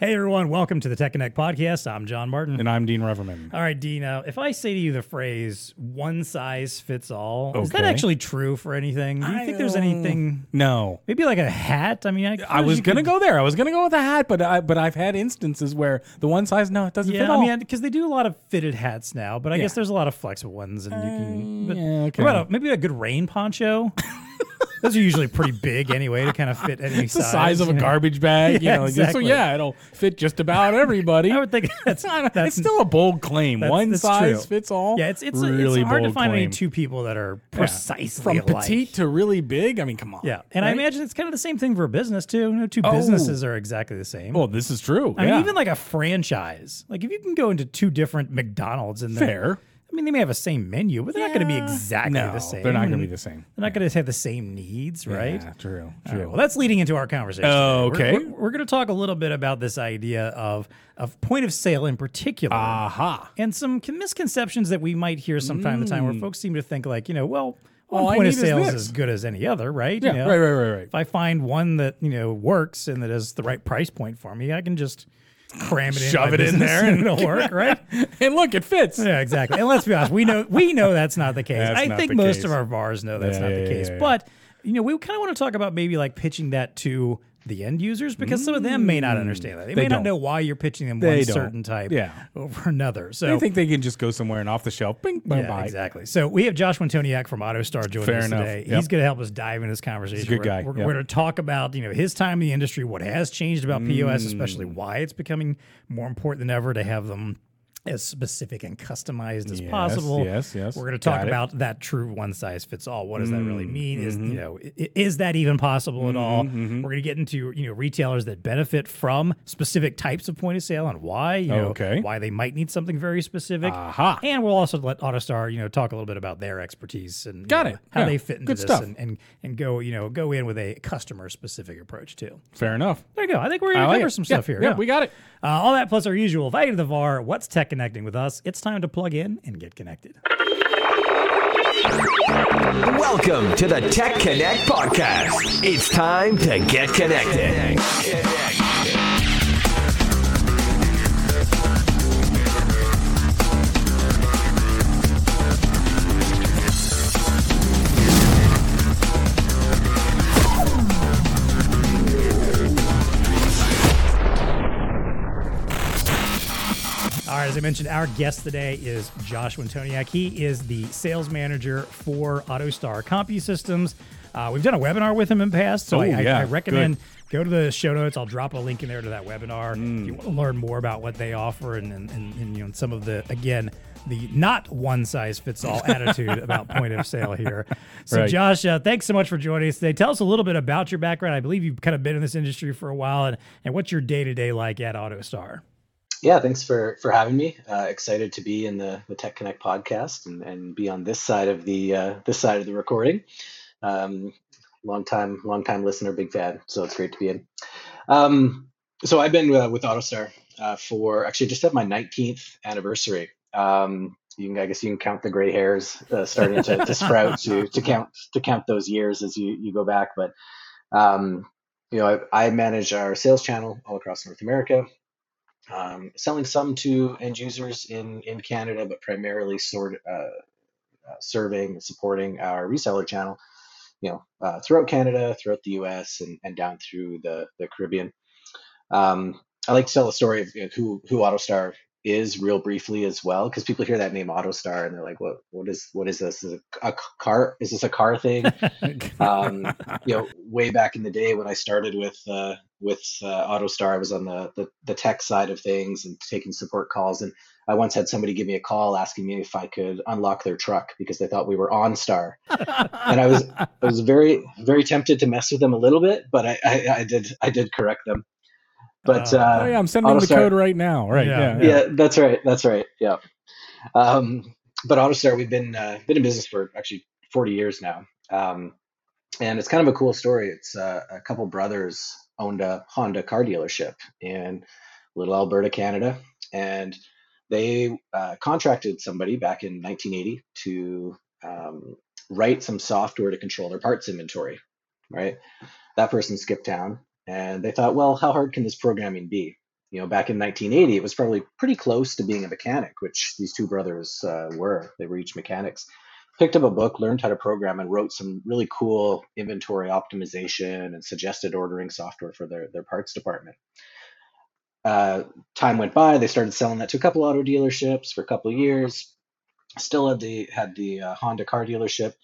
Hey everyone, welcome to the Tech Connect podcast. I'm John Martin. And I'm Dean Reverman. All right, Dean. Now, if I say to you the phrase "one size fits all," is that Okay. actually true for anything? Do you think there's I, uh, anything? No. Maybe like a hat. I mean, I, I was gonna go there. I was gonna go with a hat, but I but I've had instances where the one size no, it doesn't fit Yeah, all. I mean, because they do a lot of fitted hats now, but I guess Yeah. there's a lot of flexible ones, and you can. But yeah, okay. what about a, maybe a good rain poncho? Those are usually pretty big anyway to kind of fit any it's the size of a garbage bag, Yeah, you know. exactly. So yeah, it'll fit just about everybody. I would think that's it's that's it's still a bold claim. that's- One that's size true. fits all. Yeah, it's it's, really it's hard to find any two people that are precisely from alike. petite to really big. I mean, come on. Yeah, and I imagine it's kind of the same thing for a business too. You know, two Oh. businesses are exactly the same. Well, this is true. I yeah. mean, even like a franchise. Like if you can go into two different McDonald's and they're- fair. I mean, they may have the same menu, but they're not going to be exactly no, the same. They're not going to be the same. They're not going to have the same needs, right? Yeah, true. True. right, well, that's leading into our conversation. Oh, today. We're- okay. We're, going to talk a little bit about this idea of of point of sale in particular. Aha. and some misconceptions that we might hear some time to time where folks seem to think like, you know, well, one Mm. All point of need is sale is as good as any other, right? Yeah. You know, Right. Right. Right. Right. If I find one that, you know, works and that is the right price point for me, I can just cram it in, Shove it in there and it'll work, right? And look, it fits. Yeah, exactly. And let's be honest, we know we know that's not the case. That's I think most case. of our VARs know that's Yeah, not yeah, the case. yeah. But you know, we kind of want to talk about maybe like pitching that to the end users because some of them may not understand that. They, Mm. They may not don't. know why you're pitching them They one don't. certain type Yeah. over another. So I think they can just go somewhere and off the shelf. Bing, bye, yeah, bye. exactly. So we have Josh Antoniak from AutoStar joining Fair us enough. today. Yep. He's going to help us dive into this conversation. good we're, guy. We're, Yep. going to talk about you know his time in the industry, what has changed about POS, especially Mm. why it's becoming more important than ever to have them as specific and customized as Yes, possible. yes, yes. We're going to talk about that true one size fits all. What does that really Mm, mean? Is mm-hmm. you know is that even possible at all? We're going to get into you know retailers that benefit from specific types of point of sale and why. You know, Okay. why they might need something very specific. Aha. And we'll also let AutoStar, you know, talk a little bit about their expertise and Got know, it. how Yeah. they fit into Good this stuff. and, and and go, you know, go in with a customer specific approach too. Fair enough. There you go. I think we're gonna cover it. some Yeah, stuff here. Yeah, we got it. uh, all that plus our usual value to the VAR. What's tech connecting with us? It's time to plug in and get connected. Welcome to the Tech Connect podcast. It's time to get connected. I mentioned, our guest today is Josh Antoniak. He is the sales manager for AutoStar CompuSystems. Uh, we've done a webinar with him in the past, so Oh, I, I- I recommend good. go to the show notes. I'll drop a link in there to that webinar Mm. if you want to learn more about what they offer and, and, and, and, you know some of the again the not one size fits all attitude about point of sale here. So, Right. Josh, uh, thanks so much for joining us today. Tell us a little bit about your background. I believe you've kind of been in this industry for a while, and, and what's your day to day like at AutoStar? Yeah, thanks for for having me. Uh, excited to be in the the Tech Connect podcast and, and be on this side of the uh, this side of the recording. Um, long time long time listener, big fan. So it's great to be in. Um, so I've been uh, with AutoStar uh, for actually just at my 19th anniversary. Um, you can, I guess you can count the gray hairs uh, starting to, to sprout to to count to count those years as you you go back. But um, you know, I, I manage our sales channel all across North America um, selling some to end users in in Canada, but primarily sort uh, uh, serving and supporting our reseller channel, you know, uh, throughout Canada, throughout the U.S. and, and down through the the Caribbean. Um, I like to tell the story of you know, who who AutoStar is real briefly as well, because people hear that name AutoStar and they're like, "What what is what is this? Is it a car? Is this a car thing?" um, you know, way back in the day when I started with uh, with uh, AutoStar, I was on the, the the tech side of things and taking support calls. And I once had somebody give me a call asking me if I could unlock their truck because they thought we were OnStar. And I was I was very very tempted to mess with them a little bit, but I I, I did I did correct them. But Uh, uh, oh, yeah, I'm sending them the code right now. Right. Yeah, Yeah. yeah, that's right. That's right. Yeah. Um, but AutoStar, we've been uh, been in business for actually 40 years now, um, and it's kind of a cool story. It's uh, a couple brothers owned a Honda car dealership in Little Alberta, Canada, and they uh, contracted somebody back in 1980 to um, write some software to control their parts inventory. Right, that person skipped town, and they thought, well, how hard can this programming be? you know, back in 1980, it was probably pretty close to being a mechanic, which these two brothers uh, were. They were each mechanics. Picked up a book, learned how to program, and wrote some really cool inventory optimization and suggested ordering software for their, their parts department. Uh, time went by. They started selling that to a couple auto dealerships for a couple years. Still had the had the uh, Honda car dealership,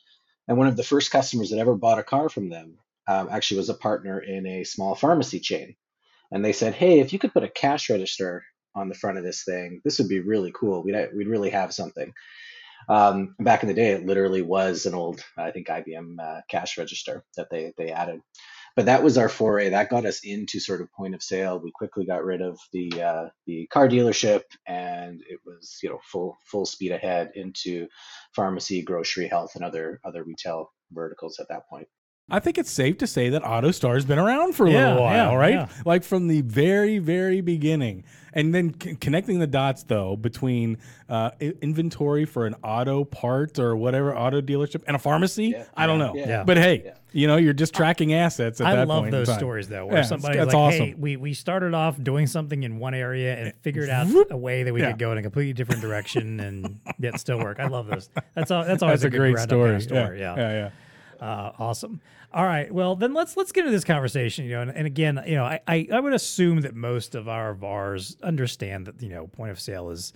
and one of the first customers that ever bought a car from them um, actually was a partner in a small pharmacy chain and they said, "Hey, if you could put a cash register on the front of this thing, this would be really cool. We'd we'd really have something." Um, back in the day, it literally was an old, I think, IBM uh, cash register that they they added. But that was our foray. That got us into sort of point of sale. We quickly got rid of the uh, the car dealership, and it was you know full full speed ahead into pharmacy, grocery, health, and other other retail verticals at that point. I think it's safe to say that AutoStar's been around for a Yeah, little while, yeah, right? yeah. Like from the very, very beginning. And then c- connecting the dots, though, between uh, i- inventory for an auto part or whatever auto dealership and a pharmacy. Yeah, I don't know. yeah. But hey, Yeah. you know, you're just tracking assets at I that love point in those time. stories though, Yeah, where it's- somebody's that's like, "Hey, we we started off doing something in one area and figured out a way that we Yeah. could go in a completely different direction and yet still work." I love those. That's all. That's always That's a good great ground-up story. kind of story. Yeah. Yeah. yeah, yeah. Uh, awesome. All right. Well, then let's let's get into this conversation. You know, and, and again, you know, I, I I would assume that most of our VARs understand that you know point of sale is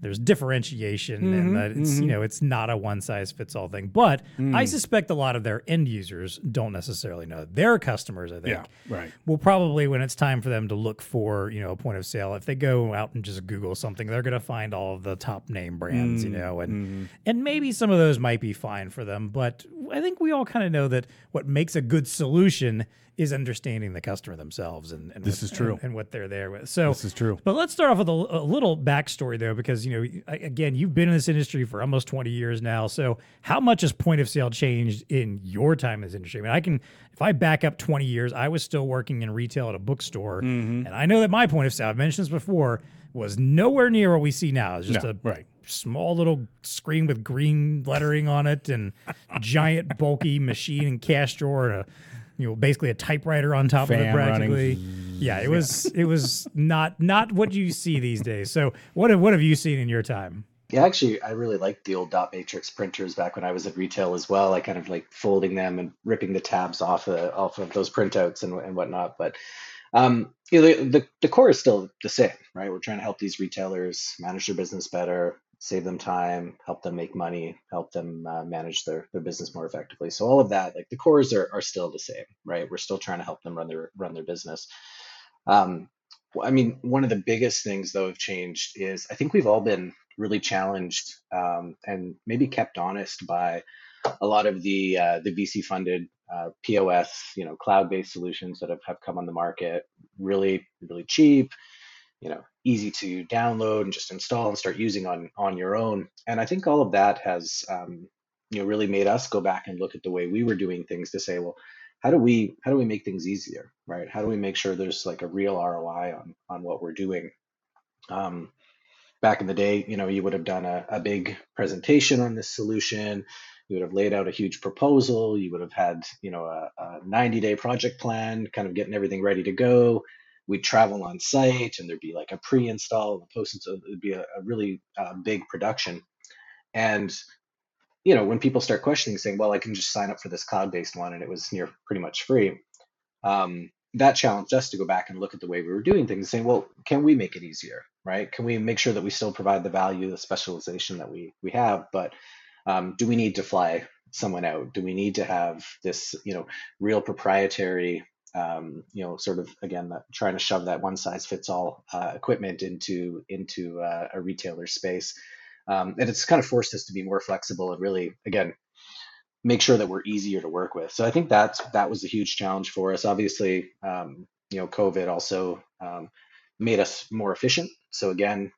there's differentiation Mm-hmm, and that it's you know it's not a one size fits all thing. But Mm. I suspect a lot of their end users don't necessarily know. Their customers, I think, Yeah, right. Well, probably when it's time for them to look for you know a point of sale if they go out and just google something they're going to find all of the top name brands you know and and maybe some of those might be fine for them but i think we all kind of know that what makes a good solution is understanding the customer themselves and, and This what- is true. and, and what they're there with so This is true. but let's start off with a, a little backstory though, because you know, again, you've been in this industry for almost 20 years now. So, how much has point of sale changed in your time in this industry? I mean, I can, if I back up 20 years, I was still working in retail at a bookstore, Mm-hmm. and I know that my point of sale, I've mentioned this before, was nowhere near what we see now. It's just No, a right. small little screen with green lettering on it and giant bulky machine and cash drawer and a you know basically a typewriter on top of it Fan running. practically yeah it was it was not not what you see these days so what have what have you seen in your time Yeah, actually, I really liked the old dot matrix printers back when I was at retail as well. I kind of like folding them and ripping the tabs off of, off of those printouts and, and whatnot. But um, you know, the, the the core is still the same, right? We're trying to help these retailers manage their business better, save them time, help them make money, help them uh, manage their their business more effectively. So all of that, like the cores are are still the same, right? We're still trying to help them run their run their business. Um, I mean, one of the biggest things though have changed is I think we've all been really challenged um, and maybe kept honest by a lot of the uh, the VC funded uh, POS, you know, cloud based solutions that have, have come on the market, really really cheap, you know, easy to download and just install and start using on on your own. And I think all of that has um, you know really made us go back and look at the way we were doing things to say, well, how do we how do we make things easier, right? How do we make sure there's like a real ROI on on what we're doing? Um, back in the day, you know, you would have done a, a big presentation on this solution. You would have laid out a huge proposal. You would have had, you know, a, a 90 day project plan, kind of getting everything ready to go. We'd travel on site and there'd be like a pre install and a post install. It'd be a, a really uh, big production. And, you know, when people start questioning, saying, well, I can just sign up for this cloud based one and it was near pretty much free. Um, that challenged us to go back and look at the way we were doing things and saying, well, can we make it easier, right? Can we make sure that we still provide the value, the specialization that we we have, but um, do we need to fly someone out? Do we need to have this, you know, real proprietary, um, you know, sort of again that, trying to shove that one size fits all uh, equipment into into uh, a retailer space? Um, and it's kind of forced us to be more flexible and really, again, make sure that we're easier to work with. So I think that's that was a huge challenge for us. Obviously, um, you know, COVID also um, made us more efficient. So again,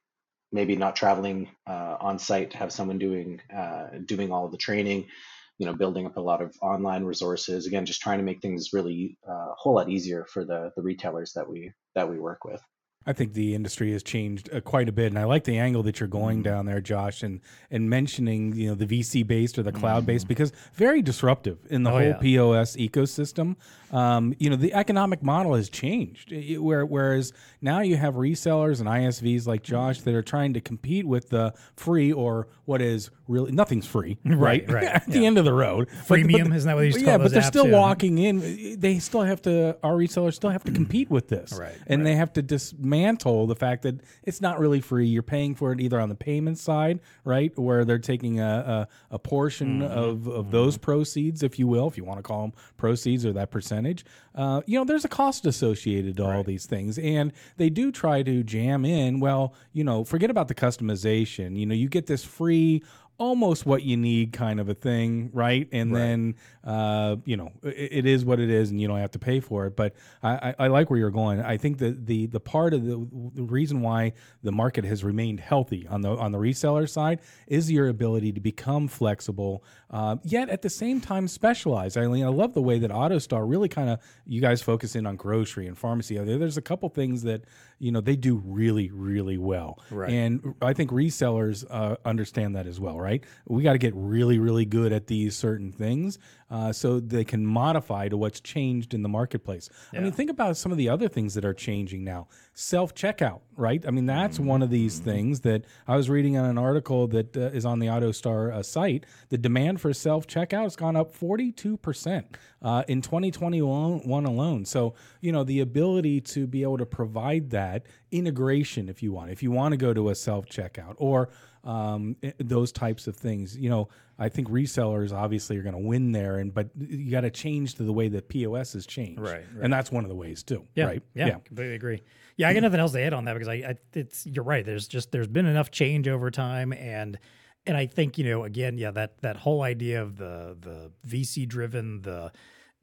maybe not traveling uh, on site to have someone doing uh, doing all of the training. You know, building up a lot of online resources. Again, just trying to make things really uh, a whole lot easier for the the retailers that we that we work with. I think the industry has changed uh, quite a bit, and I like the angle that you're going Mm-hmm. down there, Josh, and and mentioning you know the VC based or the cloud based Mm-hmm. because very disruptive in the Oh, whole yeah. POS ecosystem. Um, you know the economic model has changed, It- where, whereas now you have resellers and ISVs like Josh that are trying to compete with the free or what is really nothing's free, right? right, At the end of the road, But- but Freemium, the- isn't that what they used to yeah, but they're still Yeah. walking in. They still have to. Our resellers still have to compete with this, Right, And they have to dismantle the fact that it's not really free. You're paying for it either on the payment side, right, where they're taking a a, a portion Mm-hmm. of of those proceeds, if you will, if you want to call them proceeds or that percentage. Uh, you know, there's a cost associated to all these things, and they do try to jam in. Well, you know, forget about the customization. You know, you get this free almost what you need kind of a thing, right? And then, uh, you know, it, it is what it is, and you don't have to pay for it. But I, I, I like where you're going. I think that the the part of the, the reason why the market has remained healthy on the on the reseller side is your ability to become flexible, uh, yet at the same time specialized. Eileen, I love the way that AutoStar really kind of you guys focus in on grocery and pharmacy. There's a couple things that you know they do really really well, Right. and I think resellers uh, understand that as well, right? We got to get really, really good at these certain things uh, so they can modify to what's changed in the marketplace. I mean, think about some of the other things that are changing now. Self checkout, right? I mean, that's one of these things that I was reading on an article that uh, is on the AutoStar uh, site. The demand for self checkout has gone up 42% uh, in 2021 alone. So, you know, the ability to be able to provide that integration, if you want, if you want to go to a self checkout or um, those types of things, you know, I think resellers obviously are going to win there, and but you got to change to the way that POS has changed, Right, right. And that's one of the ways too, Yeah, right? yeah, completely agree. Yeah, I got nothing else to add on that because I, I, it's you're right. There's just there's been enough change over time, and and I think you know again, yeah, that that whole idea of the the VC driven the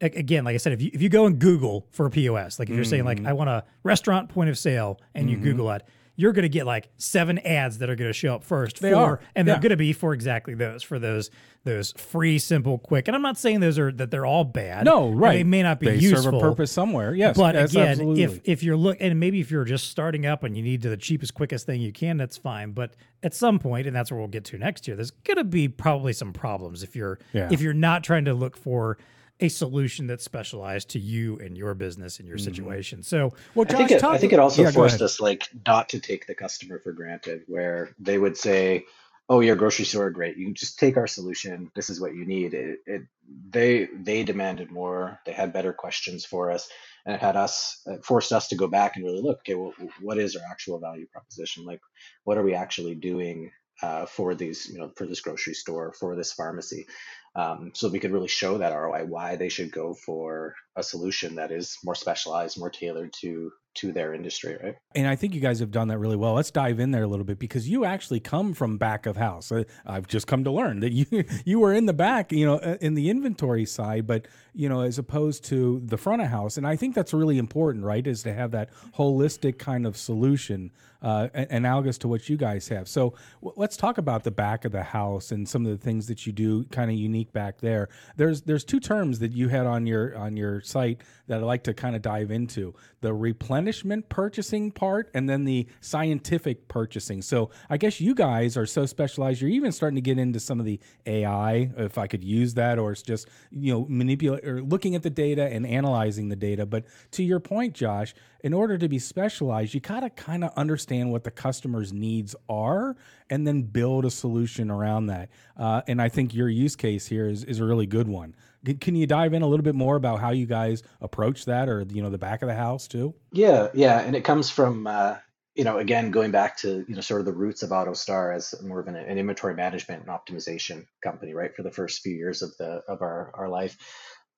again, like I said, if you if you go and Google for a POS, like if you're saying Mm-hmm. like I want a restaurant point of sale, and you Google it. You're going to get like seven ads that are going to show up first. They for, are, and they're going to be for exactly those, for those those free, simple, quick. And I'm not saying those are that they're all bad. No, right? They may not be they useful serve a purpose somewhere. Yes, but again, absolutely. if if you're look and maybe if you're just starting up and you need the cheapest, quickest thing you can, that's fine. But at some point, and that's where we'll get to next year, there's gonna be probably some problems if you're Yeah. if you're not trying to look for a solution that's specialized to you and your business and your Mm-hmm. situation. So well, I think it, I think it also Yeah, forced us like not to take the customer for granted, where they would say, "Oh, your grocery store, great. You can just take our solution. This is what you need." It, it they they demanded more. They had better questions for us, and it had us it forced us to go back and really look. Okay, well, what is our actual value proposition? Like, what are we actually doing uh, for these, you know, for this grocery store, for this pharmacy? Um, so we could really show that ROI, why they should go for a solution that is more specialized, more tailored to to their industry, right? And I think you guys have done that really well. Let's dive in there a little bit because you actually come from back of house. I've just come to learn that you you were in the back, you know, in the inventory side, but you know, as opposed to the front of house. And I think that's really important, right? Is to have that holistic kind of solution, uh, analogous to what you guys have. So w- let's talk about the back of the house and some of the things that you do, kind of unique back there. There's there's two terms that you had on your on your site that I'd like to kind of dive into: the replenishment purchasing part, and then the scientific purchasing. So I guess you guys are so specialized. You're even starting to get into some of the AI, if I could use that, or it's just you know manipulate or looking at the data and analyzing the data. But to your point, Josh, in order to be specialized, you gotta kind of understand what the customer's needs are, and then build a solution around that. Uh, and I think your use case here is is a really good one. Can you dive in a little bit more about how you guys approach that, or you know the back of the house too? Yeah, yeah, and it comes from uh, you know again going back to you know sort of the roots of AutoStar as more of an, an inventory management and optimization company, right? For the first few years of the of our our life,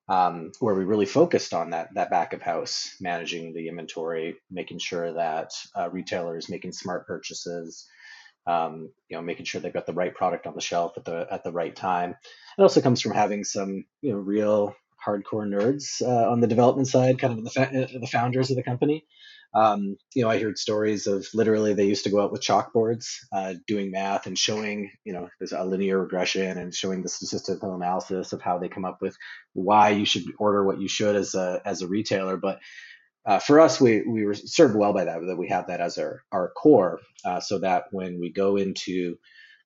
um, where we really focused on that that back of house, managing the inventory, making sure that uh, retailers making smart purchases, um, you know, making sure they've got the right product on the shelf at the at the right time. It also comes from having some you know real hardcore nerds uh, on the development side, kind of the fa- uh, the founders of the company. Um, you know, I heard stories of literally they used to go out with chalkboards, uh, doing math and showing, you know, there's a linear regression and showing the statistical analysis of how they come up with why you should order what you should as a as a retailer. But uh, for us, we we were served well by that. That we have that as our our core, uh, so that when we go into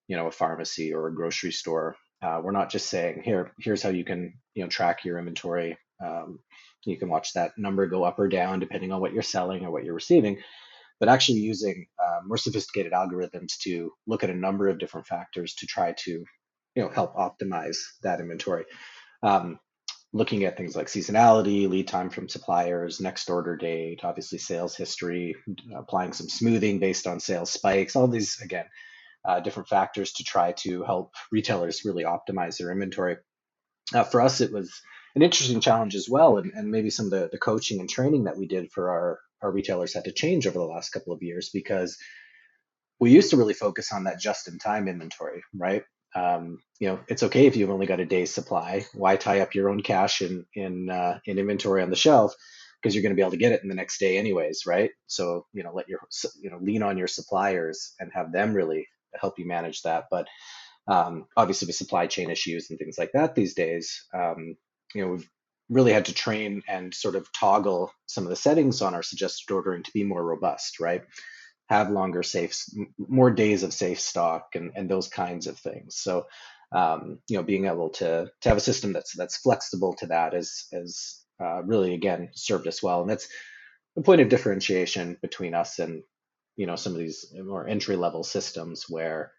you know a pharmacy or a grocery store, uh, we're not just saying here here's how you can you know track your inventory. Um, you can watch that number go up or down depending on what you're selling or what you're receiving, but actually using uh, more sophisticated algorithms to look at a number of different factors to try to you know help optimize that inventory. Um, looking at things like seasonality, lead time from suppliers, next order date, obviously sales history, applying some smoothing based on sales spikes, all these, again, uh, different factors to try to help retailers really optimize their inventory. Uh, for us, it was an interesting challenge as well, and, and maybe some of the, the coaching and training that we did for our, our retailers had to change over the last couple of years because we used to really focus on that just in time inventory, right? um, you know, it's okay if you've only got a day's supply. Why tie up your own cash in in uh, in inventory on the shelf? Because you're going to be able to get it in the next day anyways, right? So you know, let your you know lean on your suppliers and have them really help you manage that. But um, obviously, with supply chain issues and things like that these days, um, you know, we've really had to train and sort of toggle some of the settings on our suggested ordering to be more robust, right? have longer safe, more days of safe stock, and and those kinds of things. So, um, you know, being able to to have a system that's that's flexible to that is is uh, really again served us well, and that's a point of differentiation between us and you know some of these more entry level systems where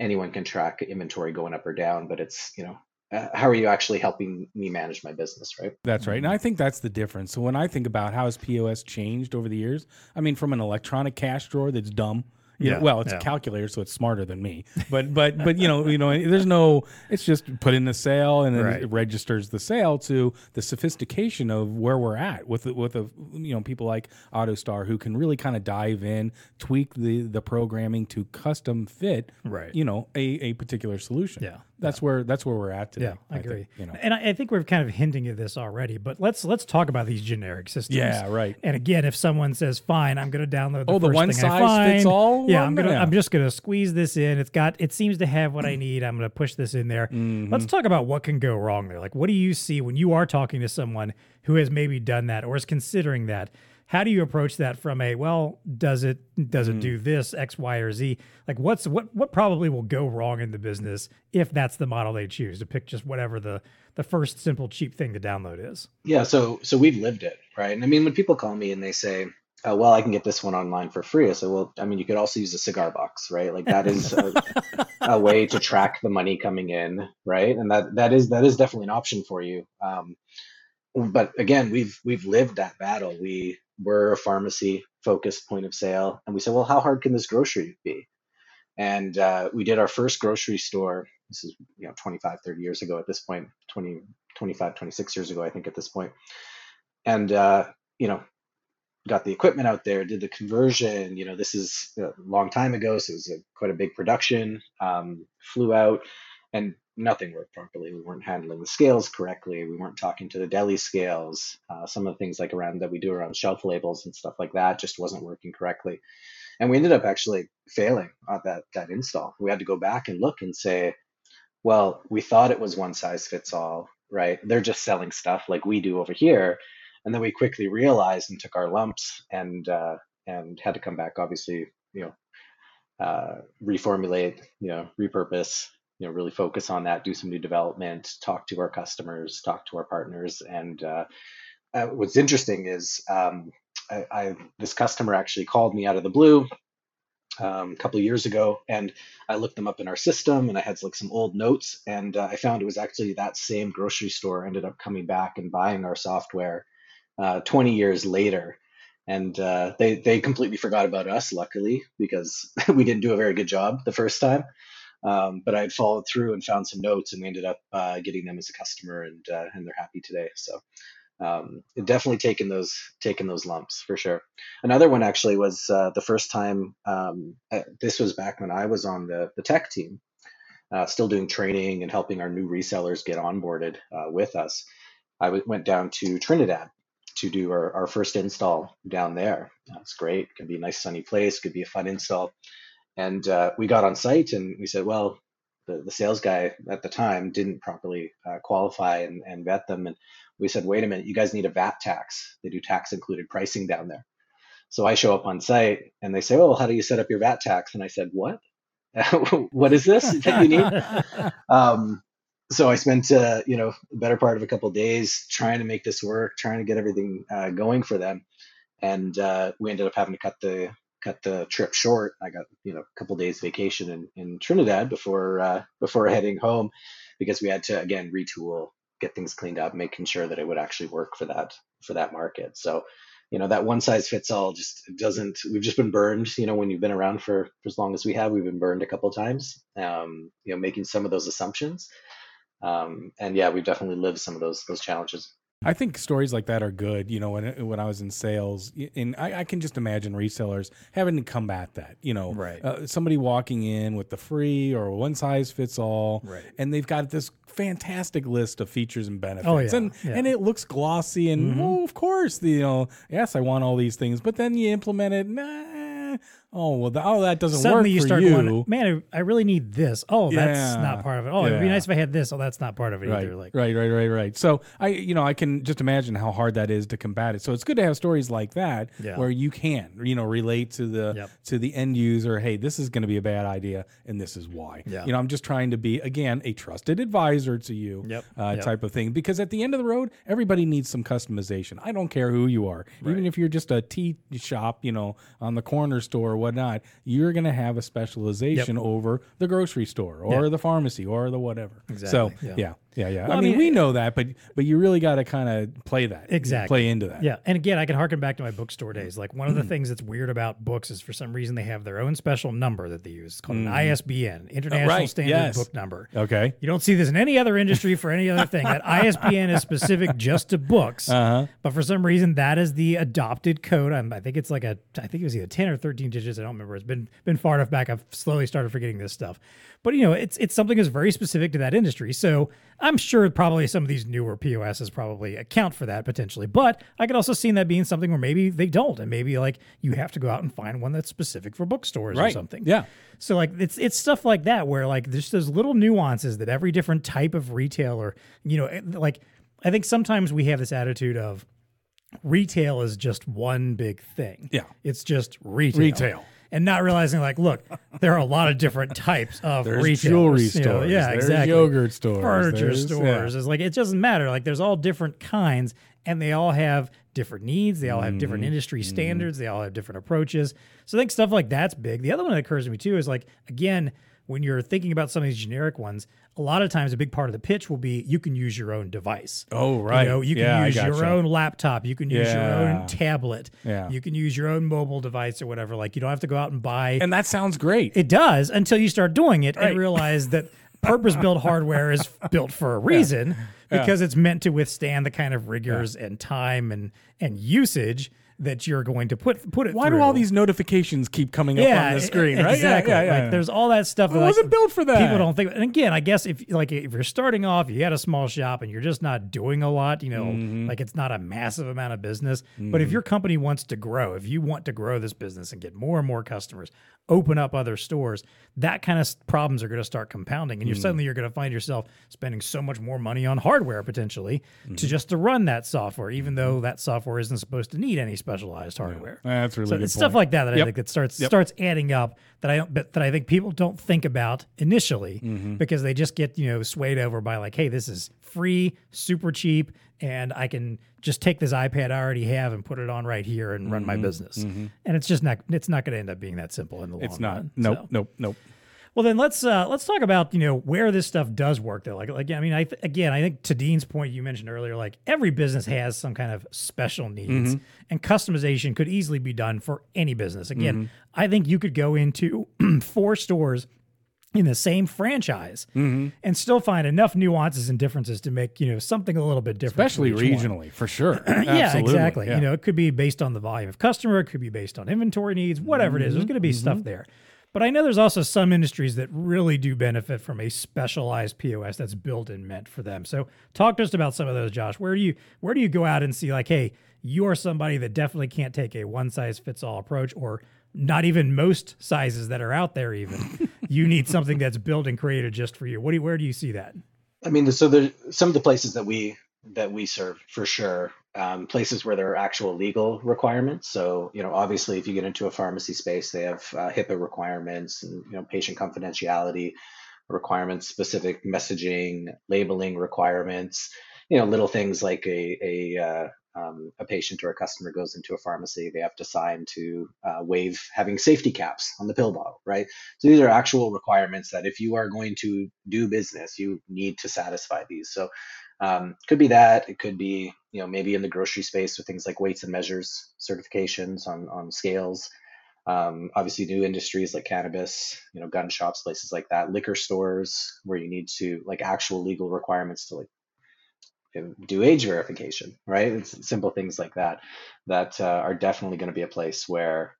anyone can track inventory going up or down, but it's you know uh, how are you actually helping me manage my business right that's right and i think that's the difference so when i think about how has pos changed over the years i mean from an electronic cash drawer that's dumb yeah. well, it's yeah. a calculator, so it's smarter than me. But but but you know you know there's no. It's just put in the sale and then right. it registers the sale to the sophistication of where we're at with with a you know people like AutoStar who can really kind of dive in, tweak the the programming to custom fit. Right. You know a a particular solution. Yeah that's where that's where we're at today. Yeah, I, I agree. Think, you know, and I, I, think we're kind of hinting at this already, but let's let's talk about these generic systems. Yeah, right. And again, if someone says, "Fine, I'm going to download the oh, the one size fits all," yeah, I'm gonna. I'm just going to squeeze this in. It's got it seems to have what I need. I'm going to push this in there. Mm-hmm. Let's talk about what can go wrong there. Like, what do you see when you are talking to someone who has maybe done that or is considering that? How do you approach that from a well does it does it do mm. this x y or z like what's what what probably will go wrong in the business if that's the model they choose to pick just whatever the the first simple cheap thing to download is yeah so so we've lived it right and i mean when people call me and they say uh, well, I can get this one online for free. I said, well, I mean, you could also use a cigar box, right? Like that is a, a, way to track the money coming in, right? And that that is that is definitely an option for you. Um, but again, we've we've lived that battle. We we're a pharmacy focused point of sale. And we said, well, how hard can this grocery be? And uh, we did our first grocery store. This is, you know, 25, 30 years ago at this point, 20, 25, 26 years ago, I think at this point. And, uh, you know, got the equipment out there, did the conversion. You know, this is a long time ago, so it was a, quite a big production. Um, flew out, and nothing worked properly. We weren't handling the scales correctly. We weren't talking to the deli scales. Uh, some of the things like around that we do around shelf labels and stuff like that just wasn't working correctly. And we ended up actually failing at that that install. We had to go back and look and say, well, we thought it was one size fits all, right? They're just selling stuff like we do over here. And then we quickly realized and took our lumps and uh, and had to come back, obviously, you know, uh, reformulate, you know, repurpose, you know really focus on that do some new development talk to our customers talk to our partners. And uh, uh, what's interesting is um, I, I, this customer actually called me out of the blue um, a couple years ago and i looked them up in our system and i had like some old notes and uh, i found it was actually that same grocery store ended up coming back and buying our software uh, 20 years later. And uh, they they completely forgot about us luckily because we didn't do a very good job the first time um, but I had followed through and found some notes, and we ended up uh, getting them as a customer, and uh, and they're happy today. So um, definitely taking those taking those lumps for sure. Another one actually was uh, the first time. Um, uh, this was back when I was on the the tech team, uh, still doing training and helping our new resellers get onboarded uh, with us. I w- went down to Trinidad to do our, our first install down there. It's great. Can be a nice sunny place. Could be a fun install. And uh, we got on site and we said, well, the, the sales guy at the time didn't properly uh, qualify and, and vet them. And we said, wait a minute, you guys need a VAT tax. They do tax included pricing down there. So I show up on site and they say, oh, how do you set up your VAT tax? And I said, what? what is this that you need? um, so I spent, uh, you know, the better part of a couple of days trying to make this work, trying to get everything uh, going for them. And uh, we ended up having to cut the cut the trip short. I got you know a couple days vacation in, in Trinidad before uh, before heading home because we had to again retool, get things cleaned up, making sure that it would actually work for that for that market. So you know that one size fits all just doesn't we've just been burned you know when you've been around for, for as long as we have we've been burned a couple times um, you know making some of those assumptions um, and yeah we've definitely lived some of those those challenges I think stories like that are good. You know, when when I was in sales, and I, I can just imagine resellers having to combat that. You know, Right. Uh, somebody walking in with the free or one size fits all, Right. And they've got this fantastic list of features and benefits, Oh, yeah, and yeah. and it looks glossy, and oh, of course, the, you know, yes, I want all these things, but then you implement it, nah. Oh well, the, oh that doesn't Suddenly work you for start you. going, man, I I really need this. Oh, that's Yeah, not part of it. Oh, it'd be yeah. nice if I had this. Oh, that's not part of it right, either. Like, right, right, right, right. So I, you know, I can just imagine how hard that is to combat it. So it's good to have stories like that Yeah. where you can, you know, relate to the Yep. to the end user. Hey, this is going to be a bad idea, and this is why. Yeah. You know, I'm just trying to be again a trusted advisor to you, Yep, Uh, yep. type of thing. Because at the end of the road, everybody needs some customization. I don't care who you are, even if you're just a tea shop, you know, on the corner store or whatnot. You're going to have a specialization over the grocery store or Yeah. the pharmacy or the whatever. So yeah. yeah, yeah, yeah. Well, I, I mean, mean, we know that, but but you really got to kind of play that, Exactly. play into that. Yeah, and again, I can harken back to my bookstore days. Like one of the Mm. things that's weird about books is for some reason they have their own special number that they use. It's called an ISBN, International Mm. right, Standard yes. Book Number. Okay. You don't see this in any other industry for any other thing. That ISBN is specific just to books, Uh-huh. but for some reason that is the adopted code. I'm, I think it's like a, I think it was either ten or thirteen digits. I don't remember. It's been been far enough back. I've slowly started forgetting this stuff. But you know, it's it's something that's very specific to that industry. So I'm sure probably some of these newer POSs probably account for that potentially. But I could also see that being something where maybe they don't, and maybe like you have to go out and find one that's specific for bookstores or something. Yeah. So like it's it's stuff like that where like there's those little nuances that every different type of retailer, you know, eh, like I think sometimes we have this attitude of retail is just one big thing. Yeah. It's just retail. Retail. And not realizing like, look, there are a lot of different types of There's jewelry you know, stores, yeah, there's exactly. yogurt stores, Furniture there's- stores. yeah. It's like it doesn't matter. Like there's all different kinds and they all have different needs. They all have different Mm-hmm. industry standards. They all have different approaches. So I think stuff like that's big. The other one that occurs to me too is like, again, when you're thinking about some of these generic ones, a lot of times a big part of the pitch will be you can use your own device. Oh, right. You know, you can Yeah, use your own laptop. You can use your own tablet. Yeah. You can use your own mobile device or whatever. Like you don't have to go out and buy. And that sounds great. it does until you start doing it Right. and realize that purpose-built hardware is built for a reason because it's meant to withstand the kind of rigors and time and and usage that you're going to put put it. Why do all these notifications keep coming up on the screen? Right? Exactly. Yeah, yeah, yeah. Like there's all that stuff. Well, that it wasn't built for that. People don't think. And again, I guess if like if you're starting off, you got a small shop and you're just not doing a lot, you know, Mm-hmm. like it's not a massive amount of business. But if your company wants to grow, if you want to grow this business and get more and more customers, open up other stores, that kind of problems are going to start compounding, Mm. and you're suddenly you're going to find yourself spending so much more money on hardware potentially Mm-hmm. to just to run that software, even though that software isn't supposed to need any specialized hardware. That's really So it's stuff like that that I think that starts Yep. starts adding up that I don't but that I think people don't think about initially Mm-hmm. because they just get you know swayed over by like hey this is free super cheap and I can just take this iPad I already have and put it on right here and run my business and it's just not it's not going to end up being that simple in the long Mm-hmm. It's not. run. Nope. So- Nope. Nope. well, then let's uh, let's talk about you know where this stuff does work though. Like like I mean, I th- again, I think to Dean's point you mentioned earlier, like every business has some kind of special needs, and customization could easily be done for any business. Again, I think you could go into four stores in the same franchise and still find enough nuances and differences to make you know something a little bit different, Especially each one. regionally, for sure. Yeah, exactly. Yeah. You know, it could be based on the volume of customer, it could be based on inventory needs, whatever it is. There's Mm-hmm. going to be stuff there. But I know there's also some industries that really do benefit from a specialized POS that's built and meant for them. So talk to us about some of those, Josh. Where do you where do you go out and see like, hey, you're somebody that definitely can't take a one size fits all approach or not even most sizes that are out there even you need something that's built and created just for you. What do you, where do you see that? I mean, so there's some of the places that we that we serve for sure. Um, places where there are actual legal requirements. So, you know, obviously, if you get into a pharmacy space, they have uh, HIPAA requirements and you know patient confidentiality requirements, specific messaging, labeling requirements. You know, little things like a a uh, um, a patient or a customer goes into a pharmacy, they have to sign to uh, waive having safety caps on the pill bottle, right? So these are actual requirements that if you are going to do business, you need to satisfy these. So um, could be that. It could be, you know, maybe in the grocery space with things like weights and measures certifications on on scales. Um, obviously, new industries like cannabis, you know, gun shops, places like that, liquor stores where you need to like actual legal requirements to like do age verification, right? It's simple things like that that uh, are definitely going to be a place where,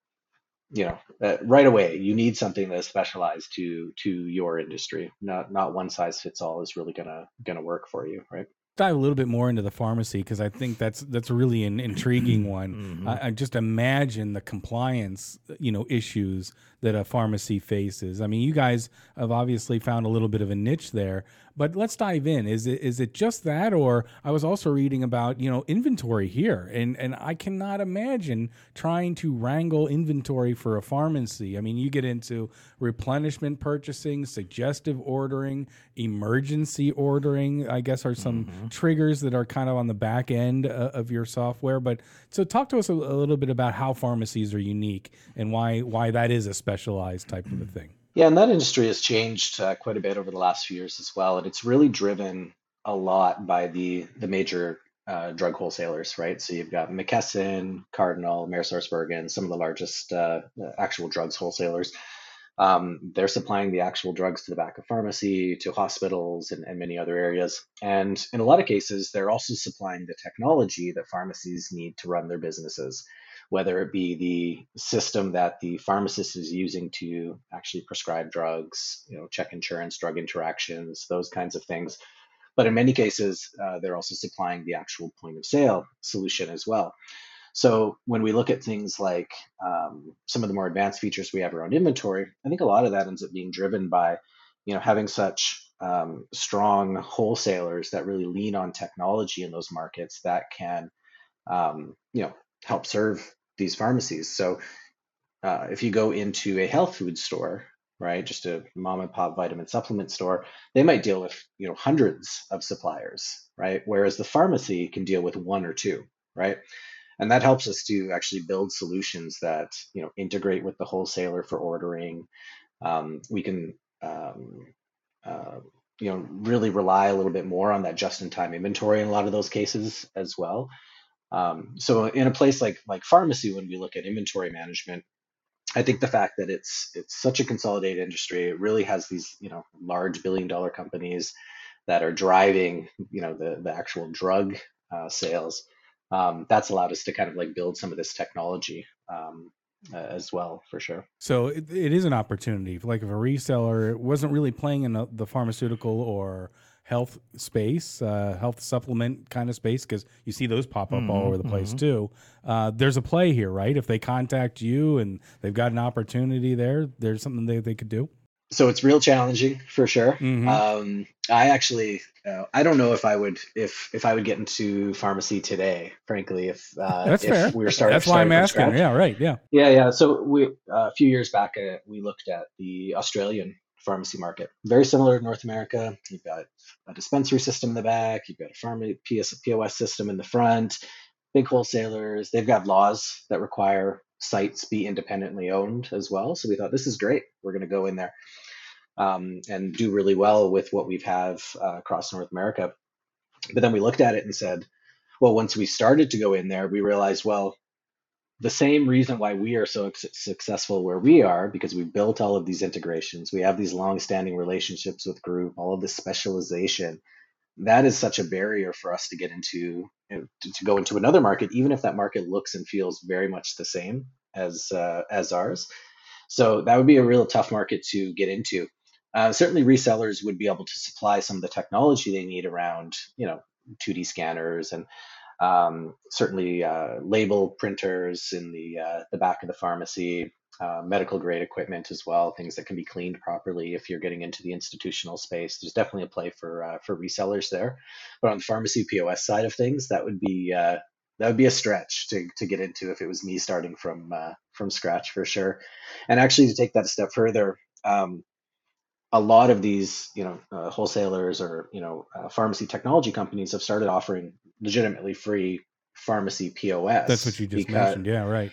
you know, uh, right away you need something that is specialized to to your industry. Not not one size fits all is really gonna gonna work for you, right? dive a little bit more into the pharmacy because I think that's that's really an intriguing one. Mm-hmm. I, I, just imagine the compliance, you know, issues that a pharmacy faces. I mean, you guys have obviously found a little bit of a niche there, but let's dive in. Is it is it just that, or I was also reading about you know inventory here, and and I cannot imagine trying to wrangle inventory for a pharmacy. I mean, you get into replenishment purchasing, suggestive ordering, emergency ordering. I guess are some mm-hmm. triggers that are kind of on the back end uh, of your software. But so talk to us a, a little bit about how pharmacies are unique and why why that is a specialized type of a thing. Yeah, and that industry has changed uh, quite a bit over the last few years as well, and it's really driven a lot by the the major uh, drug wholesalers, right? So you've got McKesson, Cardinal, AmerisourceBergen, some of the largest uh, actual drugs wholesalers. Um, they're supplying the actual drugs to the back of pharmacy, to hospitals, and, and many other areas. And in a lot of cases, they're also supplying the technology that pharmacies need to run their businesses whether it be the system that the pharmacist is using to actually prescribe drugs, you know, check insurance, drug interactions, those kinds of things. But in many cases, uh, they're also supplying the actual point of sale solution as well. So when we look at things like um, some of the more advanced features we have around inventory, I think a lot of that ends up being driven by, you know, having such um, strong wholesalers that really lean on technology in those markets that can, um, you know, help serve these pharmacies. So uh, if you go into a health food store, right, just a mom and pop vitamin supplement store, they might deal with you know hundreds of suppliers, right? Whereas the pharmacy can deal with one or two, right? And that helps us to actually build solutions that you know integrate with the wholesaler for ordering. Um, we can um, uh, you know really rely a little bit more on that just-in-time inventory in a lot of those cases as well. Um, so in a place like like pharmacy, when we look at inventory management, I think the fact that it's it's such a consolidated industry, it really has these you know large billion dollar companies that are driving you know the the actual drug uh, sales. Um, that's allowed us to kind of like build some of this technology um, uh, as well for sure. So it, it is an opportunity. Like if a reseller wasn't really playing in the, the pharmaceutical or health space, uh, health supplement kind of space, because you see those pop up mm-hmm, all over the place mm-hmm. too. Uh, there's a play here, right? If they contact you and they've got an opportunity there, there's something they, they could do. So it's real challenging for sure. Mm-hmm. Um, I actually, uh, I don't know if I would, if if I would get into pharmacy today. Frankly, if uh, that's if fair, we were starting. That's why I'm asking. Yeah, right. Yeah. Yeah, yeah. So we uh, a few years back, uh, we looked at the Australian pharmacy market. Very similar to North America. You've got a dispensary system in the back, you've got a pharmacy POS system in the front, big wholesalers. They've got laws that require sites be independently owned as well. So we thought this is great. We're going to go in there um, and do really well with what we've have uh, across North America. But then we looked at it and said, well, once we started to go in there, we realized, well, the same reason why we are so successful where we are because we built all of these integrations. We have these long-standing relationships with group all of this specialization. That is such a barrier for us to get into to, to go into another market even if that market looks and feels very much the same as uh, as ours. So that would be a real tough market to get into. Uh, certainly resellers would be able to supply some of the technology they need around you know 2d scanners and Um, certainly, uh, label printers in the uh, the back of the pharmacy, uh, medical grade equipment as well, things that can be cleaned properly. If you're getting into the institutional space, there's definitely a play for uh, for resellers there. But on the pharmacy POS side of things, that would be uh, that would be a stretch to, to get into if it was me starting from uh, from scratch for sure. And actually, to take that a step further, um, a lot of these you know uh, wholesalers or you know uh, pharmacy technology companies have started offering legitimately free pharmacy POS. That's what you just because, mentioned. Yeah, right.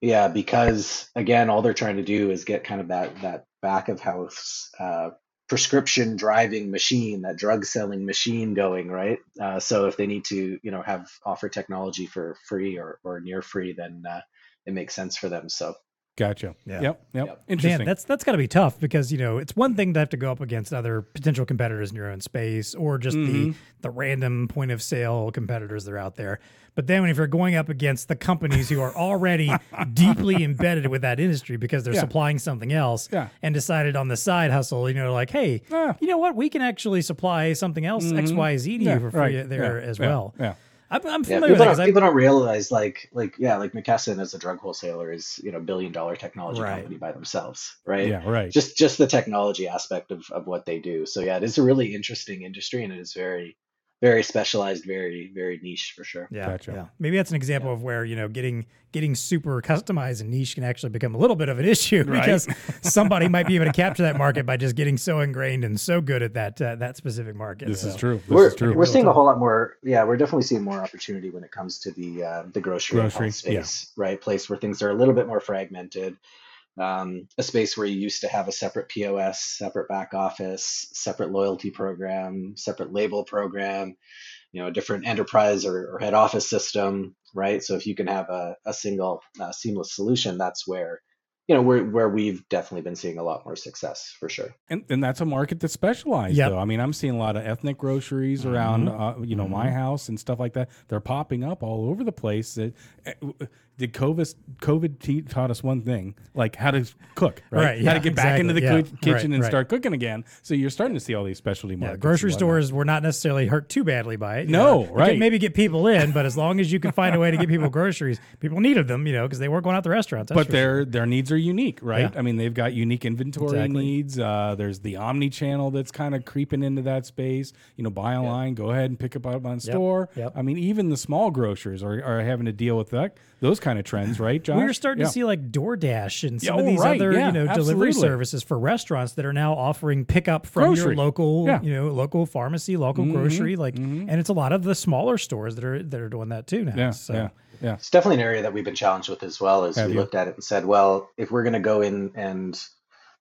Yeah, because again, all they're trying to do is get kind of that that back of house uh, prescription driving machine, that drug selling machine going, right? Uh, so if they need to, you know, have offer technology for free or, or near free, then uh, it makes sense for them. So Gotcha. Yeah. Yep. Yep. Yep. Interesting. Man, that's that's got to be tough because you know it's one thing to have to go up against other potential competitors in your own space or just Mm-hmm. the the random point of sale competitors that are out there. But then when if you're going up against the companies who are already deeply embedded with that industry because they're Yeah. supplying something else Yeah. and decided on the side hustle, you know, like, hey, Ah. you know what, we can actually supply something else X Y Z to Yeah, you for free right. there Yeah. as Yeah. well. Yeah. I'm, I'm yeah, people don't, people don't realize like like yeah, like McKesson as a drug wholesaler is you know billion dollar technology Right. company by themselves, right? Yeah. Right. Just just the technology aspect of of what they do. So yeah, it is a really interesting industry and it is very very specialized, very very niche for sure. Yeah, Gotcha. yeah. Maybe that's an example of where you know getting getting super customized and niche can actually become a little bit of an issue Right. because somebody might be able to capture that market by just getting so ingrained and so good at that uh, that specific market. this is true. This we're is true. we're seeing a whole lot more. Yeah, we're definitely seeing more opportunity when it comes to the uh, the grocery, Grocery, health yeah. space, right? Place where things are a little bit more fragmented. Um, a space where you used to have a separate POS, separate back office, separate loyalty program, separate label program, you know, a different enterprise or, or head office system, right? So if you can have a, a single uh, seamless solution, that's where you know where where we've definitely been seeing a lot more success for sure. And, and that's a market that's specialized Yep. though. I mean, I'm seeing a lot of ethnic groceries around, uh, you know, my house and stuff like that. They're popping up all over the place. That eh, did COVID COVID te- taught us one thing, like how to cook, right? Right, how to get back into the exactly, yeah, kitchen right, and right. start cooking again. So you're starting to see all these specialty Yeah, markets. grocery stores were not necessarily hurt too badly by it. No, know. You right. maybe get people in, but as long as you can find a way to get people groceries, people needed them, you know, because they weren't going out to restaurants. but their sure. their needs are unique, right? Yeah. I mean, they've got unique inventory Exactly. needs. Uh, there's the omni channel that's kind of creeping into that space. You know, buy online, go ahead and pick up on store. Yep. I mean, even the small grocers are, are having to deal with that those kind of trends, right, Josh? we were starting Yeah. to see like DoorDash and some Yeah, of oh, these right, other, yeah, you know, delivery services for restaurants that are now offering pickup from Grocery. your local, Yeah. Mm-hmm, you know, local pharmacy, local grocery, like, and it's a lot of the smaller stores that are that are doing that too now. yeah, so yeah, yeah. It's definitely an area that we've been challenged with as well. As Have we you? looked at it and said, well, if we're going to go in and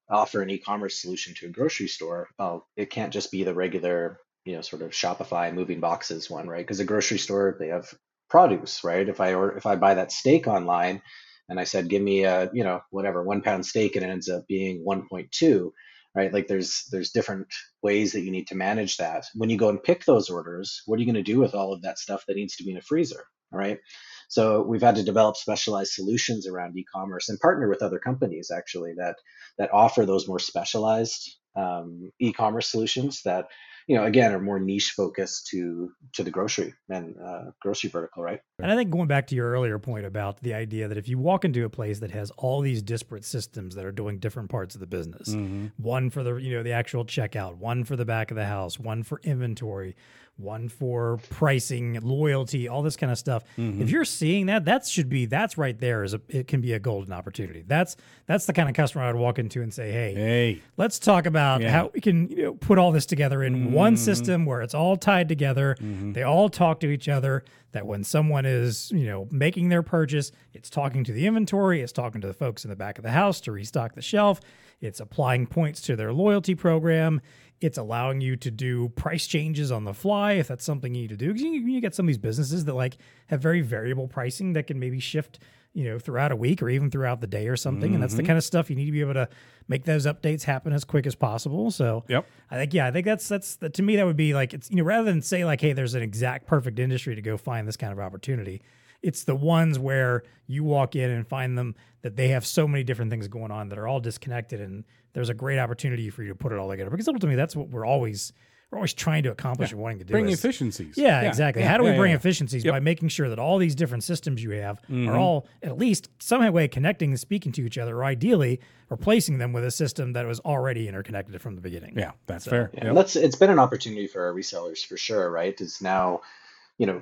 offer an e-commerce solution to a grocery store, well, it can't just be the regular, you know, sort of Shopify moving boxes one, right? Because a grocery store they have produce, right? If I or if I buy that steak online, and I said, give me a, you know, whatever one pound steak, and it ends up being 1.2, right? Like there's there's different ways that you need to manage that. When you go and pick those orders, what are you going to do with all of that stuff that needs to be in a freezer, all right? So we've had to develop specialized solutions around e-commerce and partner with other companies actually that that offer those more specialized um, e-commerce solutions that you know again are more niche focused to to the grocery and uh, grocery vertical, right? And I think going back to your earlier point about the idea that if you walk into a place that has all these disparate systems that are doing different parts of the business, Mm-hmm. one for the you know the actual checkout, one for the back of the house, one for inventory, one for pricing, loyalty, all this kind of stuff. Mm-hmm. If you're seeing that, that should be that's right there is a it can be a golden opportunity. That's that's the kind of customer I would walk into and say, hey, Hey, let's talk about Yeah. how we can you know, put all this together in one system where it's all tied together. They all talk to each other. That when someone is you know making their purchase, it's talking to the inventory, it's talking to the folks in the back of the house to restock the shelf, it's applying points to their loyalty program. It's allowing you to do price changes on the fly if that's something you need to do. 'Cause you, you get some of these businesses that like have very variable pricing that can maybe shift you know throughout a week or even throughout the day or something and that's the mm-hmm. kind of stuff you need to be able to make those updates happen as quick as possible so Yep. i think yeah i think that's that's to me that would be like it's you know rather than say like hey there's an exact perfect industry to go find this kind of opportunity it's the ones where you walk in and find them that they have so many different things going on that are all disconnected and there's a great opportunity for you to put it all together because ultimately that's what we're always we're always trying to accomplish and wanting to do. Bring is- efficiencies. yeah, exactly. yeah, How do we yeah, bring yeah. efficiencies Yep. by making sure that all these different systems you have Mhm. are all at least some way connecting and speaking to each other, or ideally replacing them with a system that was already interconnected from the beginning. Yeah, that's So, fair. Yeah, Yep. and that's it's been an opportunity for our resellers for sure, right? Is now, you know,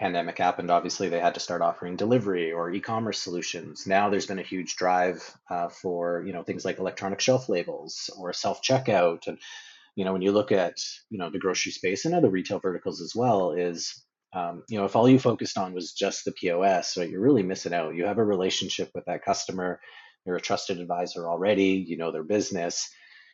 pandemic happened. Obviously, they had to start offering delivery or e-commerce solutions. Now there's been a huge drive uh, for you know things like electronic shelf labels or self checkout, and you know when you look at you know the grocery space and other retail verticals as well, is um, you know if all you focused on was just the POS, right, you're really missing out. You have a relationship with that customer. You're a trusted advisor already. You know their business.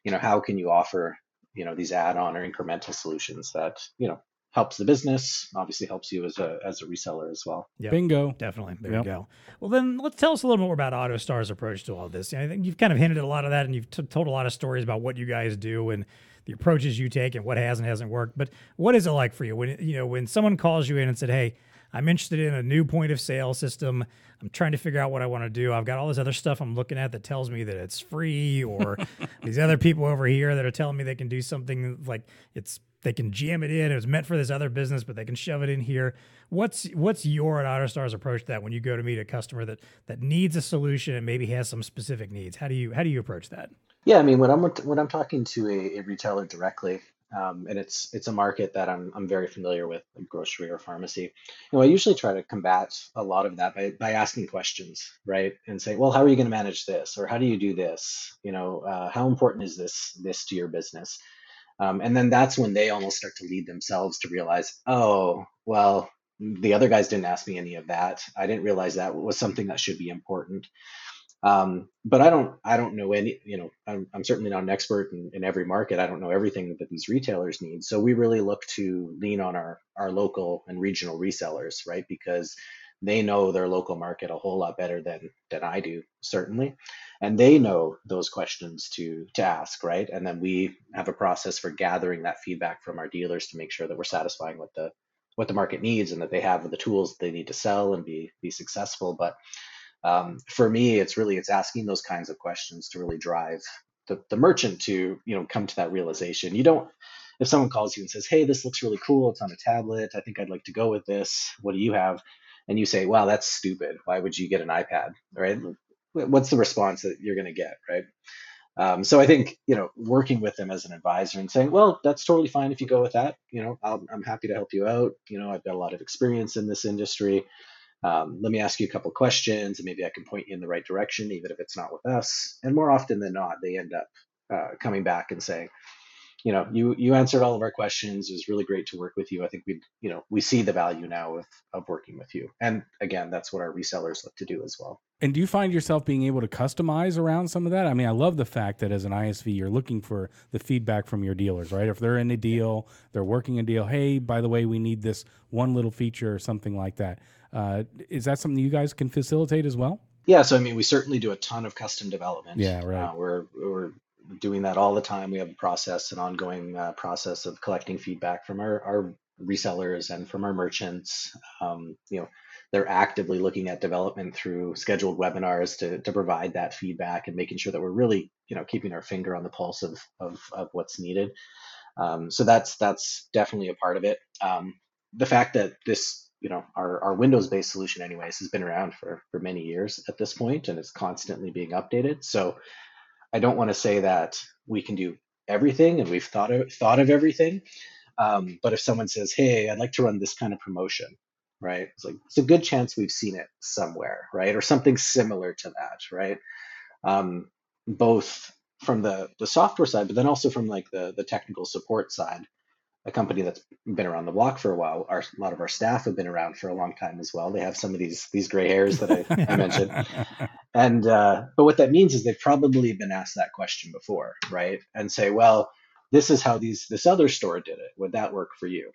You know how can you offer you know these add-on or incremental solutions that you know helps the business obviously helps you as a as a reseller as well Yep. Bingo. Definitely. There Yep. you go. Well, then let's tell us a little more about AutoStar's approach to all this. I think you've kind of hinted at a lot of that, and you've t- told a lot of stories about what you guys do and the approaches you take and what has and hasn't worked. But what is it like for you when you know when someone calls you in and said, "Hey, I'm interested in a new point of sale system. I'm trying to figure out what I want to do. I've got all this other stuff I'm looking at that tells me that it's free, or these other people over here that are telling me they can do something like it's they can jam it in. It was meant for this other business, but they can shove it in here. What's what's your at AutoStar's approach to that when you go to meet a customer that that needs a solution and maybe has some specific needs? How do you how do you approach that? yeah i mean when i'm when i'm talking to a, a retailer directly um, and it's it's a market that I'm, I'm very familiar with like grocery or pharmacy you know i usually try to combat a lot of that by, by asking questions right and say well how are you going to manage this or how do you do this you know uh, how important is this this to your business um, and then that's when they almost start to lead themselves to realize oh well the other guys didn't ask me any of that. I didn't realize that was something that should be important. Um, but I don't I don't know any you know I'm, I'm certainly not an expert in, in every market. I don't know everything that these retailers need. So we really look to lean on our our local and regional resellers right? Because they know their local market a whole lot better than than I do certainly. And they know those questions to to ask right? And then we have a process for gathering that feedback from our dealers to make sure that we're satisfying what the what the market needs and that they have the tools that they need to sell and be be successful. But um, for me it's really it's asking those kinds of questions to really drive the, the merchant to you know come to that realization. You don't if someone calls you and says hey this looks really cool. It's on a tablet. I think i'd like to go with this. What do you have and you say wow that's stupid. Why would you get an ipad? Right? What's the response that you're going to get right? Um, so i think you know working with them as an advisor and saying well that's totally fine if you go with that. You know I'll, i'm happy to help you out. You know i've got a lot of experience in this industry. Um, let me ask you a couple questions and maybe I can point you in the right direction, even if it's not with us. And more often than not, they end up uh, coming back and saying, you know, you you answered all of our questions. It was really great to work with you. I think we, you know, we see the value now of of working with you. And again, that's what our resellers look to do as well. And do you find yourself being able to customize around some of that? I mean, I love the fact that as an ISV, you're looking for the feedback from your dealers, right? If they're in a deal, they're working a deal. Hey, by the way, we need this one little feature or something like that. Uh, is that something you guys can facilitate as well? Yeah, so I mean, we certainly do a ton of custom development. Yeah, right. Uh, we're we're doing that all the time. We have a process, an ongoing uh, process of collecting feedback from our, our resellers and from our merchants. Um, you know, they're actively looking at development through scheduled webinars to to provide that feedback and making sure that we're really you know keeping our finger on the pulse of of, of what's needed. Um, so that's that's definitely a part of it. Um, the fact that this you know our, our windows based solution anyways has been around for for many years at this point and it's constantly being updated so i don't want to say that we can do everything and we've thought of thought of everything um, but if someone says hey i'd like to run this kind of promotion right it's like it's a good chance we've seen it somewhere right or something similar to that right um, both from the the software side but then also from like the the technical support side a company that's been around the block for a while. Our, a lot of our staff have been around for a long time as well. They have some of these these gray hairs that I, I mentioned, and uh, but what that means is they've probably been asked that question before, right? And say, well, this is how these this other store did it. Would that work for you?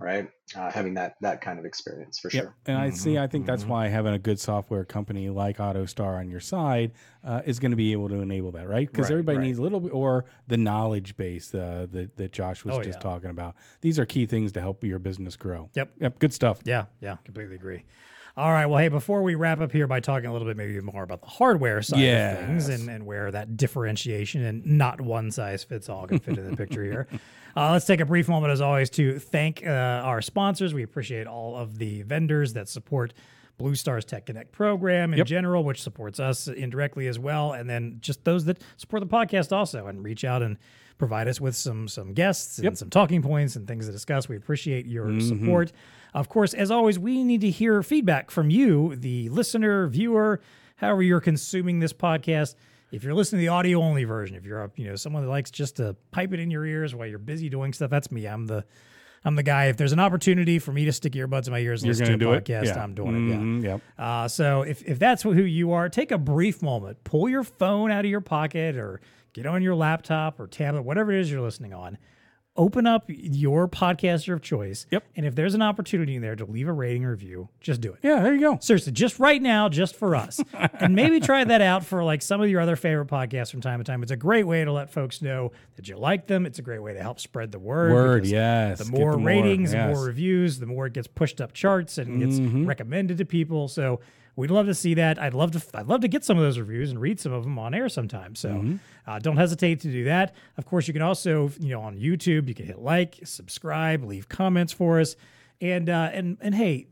Right? Uh, having that that kind of experience for Yep. sure. And I see. I think Mm-hmm. that's why having a good software company like AutoStar on your side uh, is going to be able to enable that, right? Because Right, everybody right. needs a little bit, or the knowledge base uh, that that Josh was Oh, just yeah. talking about. These are key things to help your business grow. Yep. Yep. Good stuff. Yeah, yeah, completely agree. All right. Well, hey, before we wrap up here by talking a little bit maybe more about the hardware side of things and, and where that differentiation and not one size fits all can fit in the picture here, uh, let's take a brief moment, as always, to thank uh, our sponsors. We appreciate all of the vendors that support Blue Stars Tech Connect program in Yep. general, which supports us indirectly as well, and then just those that support the podcast also and reach out and provide us with some some guests and Yep. some talking points and things to discuss. We appreciate your Mm-hmm. support. Of course, as always, we need to hear feedback from you, the listener, viewer, however you're consuming this podcast. If you're listening to the audio only version, if you're a, you know someone that likes just to pipe it in your ears while you're busy doing stuff, that's me. I'm the I'm the guy. If there's an opportunity for me to stick earbuds in my ears and You're listen to a podcast, Yeah. I'm doing it. Yeah. Mhm, Yep. Uh, so if, if that's who you are, take a brief moment, pull your phone out of your pocket or get on your laptop or tablet, whatever it is you're listening on. Open up your podcaster of choice. Yep. And if there's an opportunity in there to leave a rating or review, just do it. Yeah. There you go. Seriously, just right now, just for us. and maybe try that out for like some of your other favorite podcasts from time to time. It's a great way to let folks know that you like them. It's a great way to help spread the word. Word. Yes. the more ratings, the yes. Mm-hmm. more reviews, the more it gets pushed up charts and gets recommended to people. So we'd love to see that. I'd love to. I'd love to get some of those reviews and read some of them on air sometime. So Mm-hmm. uh, don't hesitate to do that. Of course, you can also, you know, on YouTube, you can hit like, subscribe, leave comments for us, and uh, and and hey,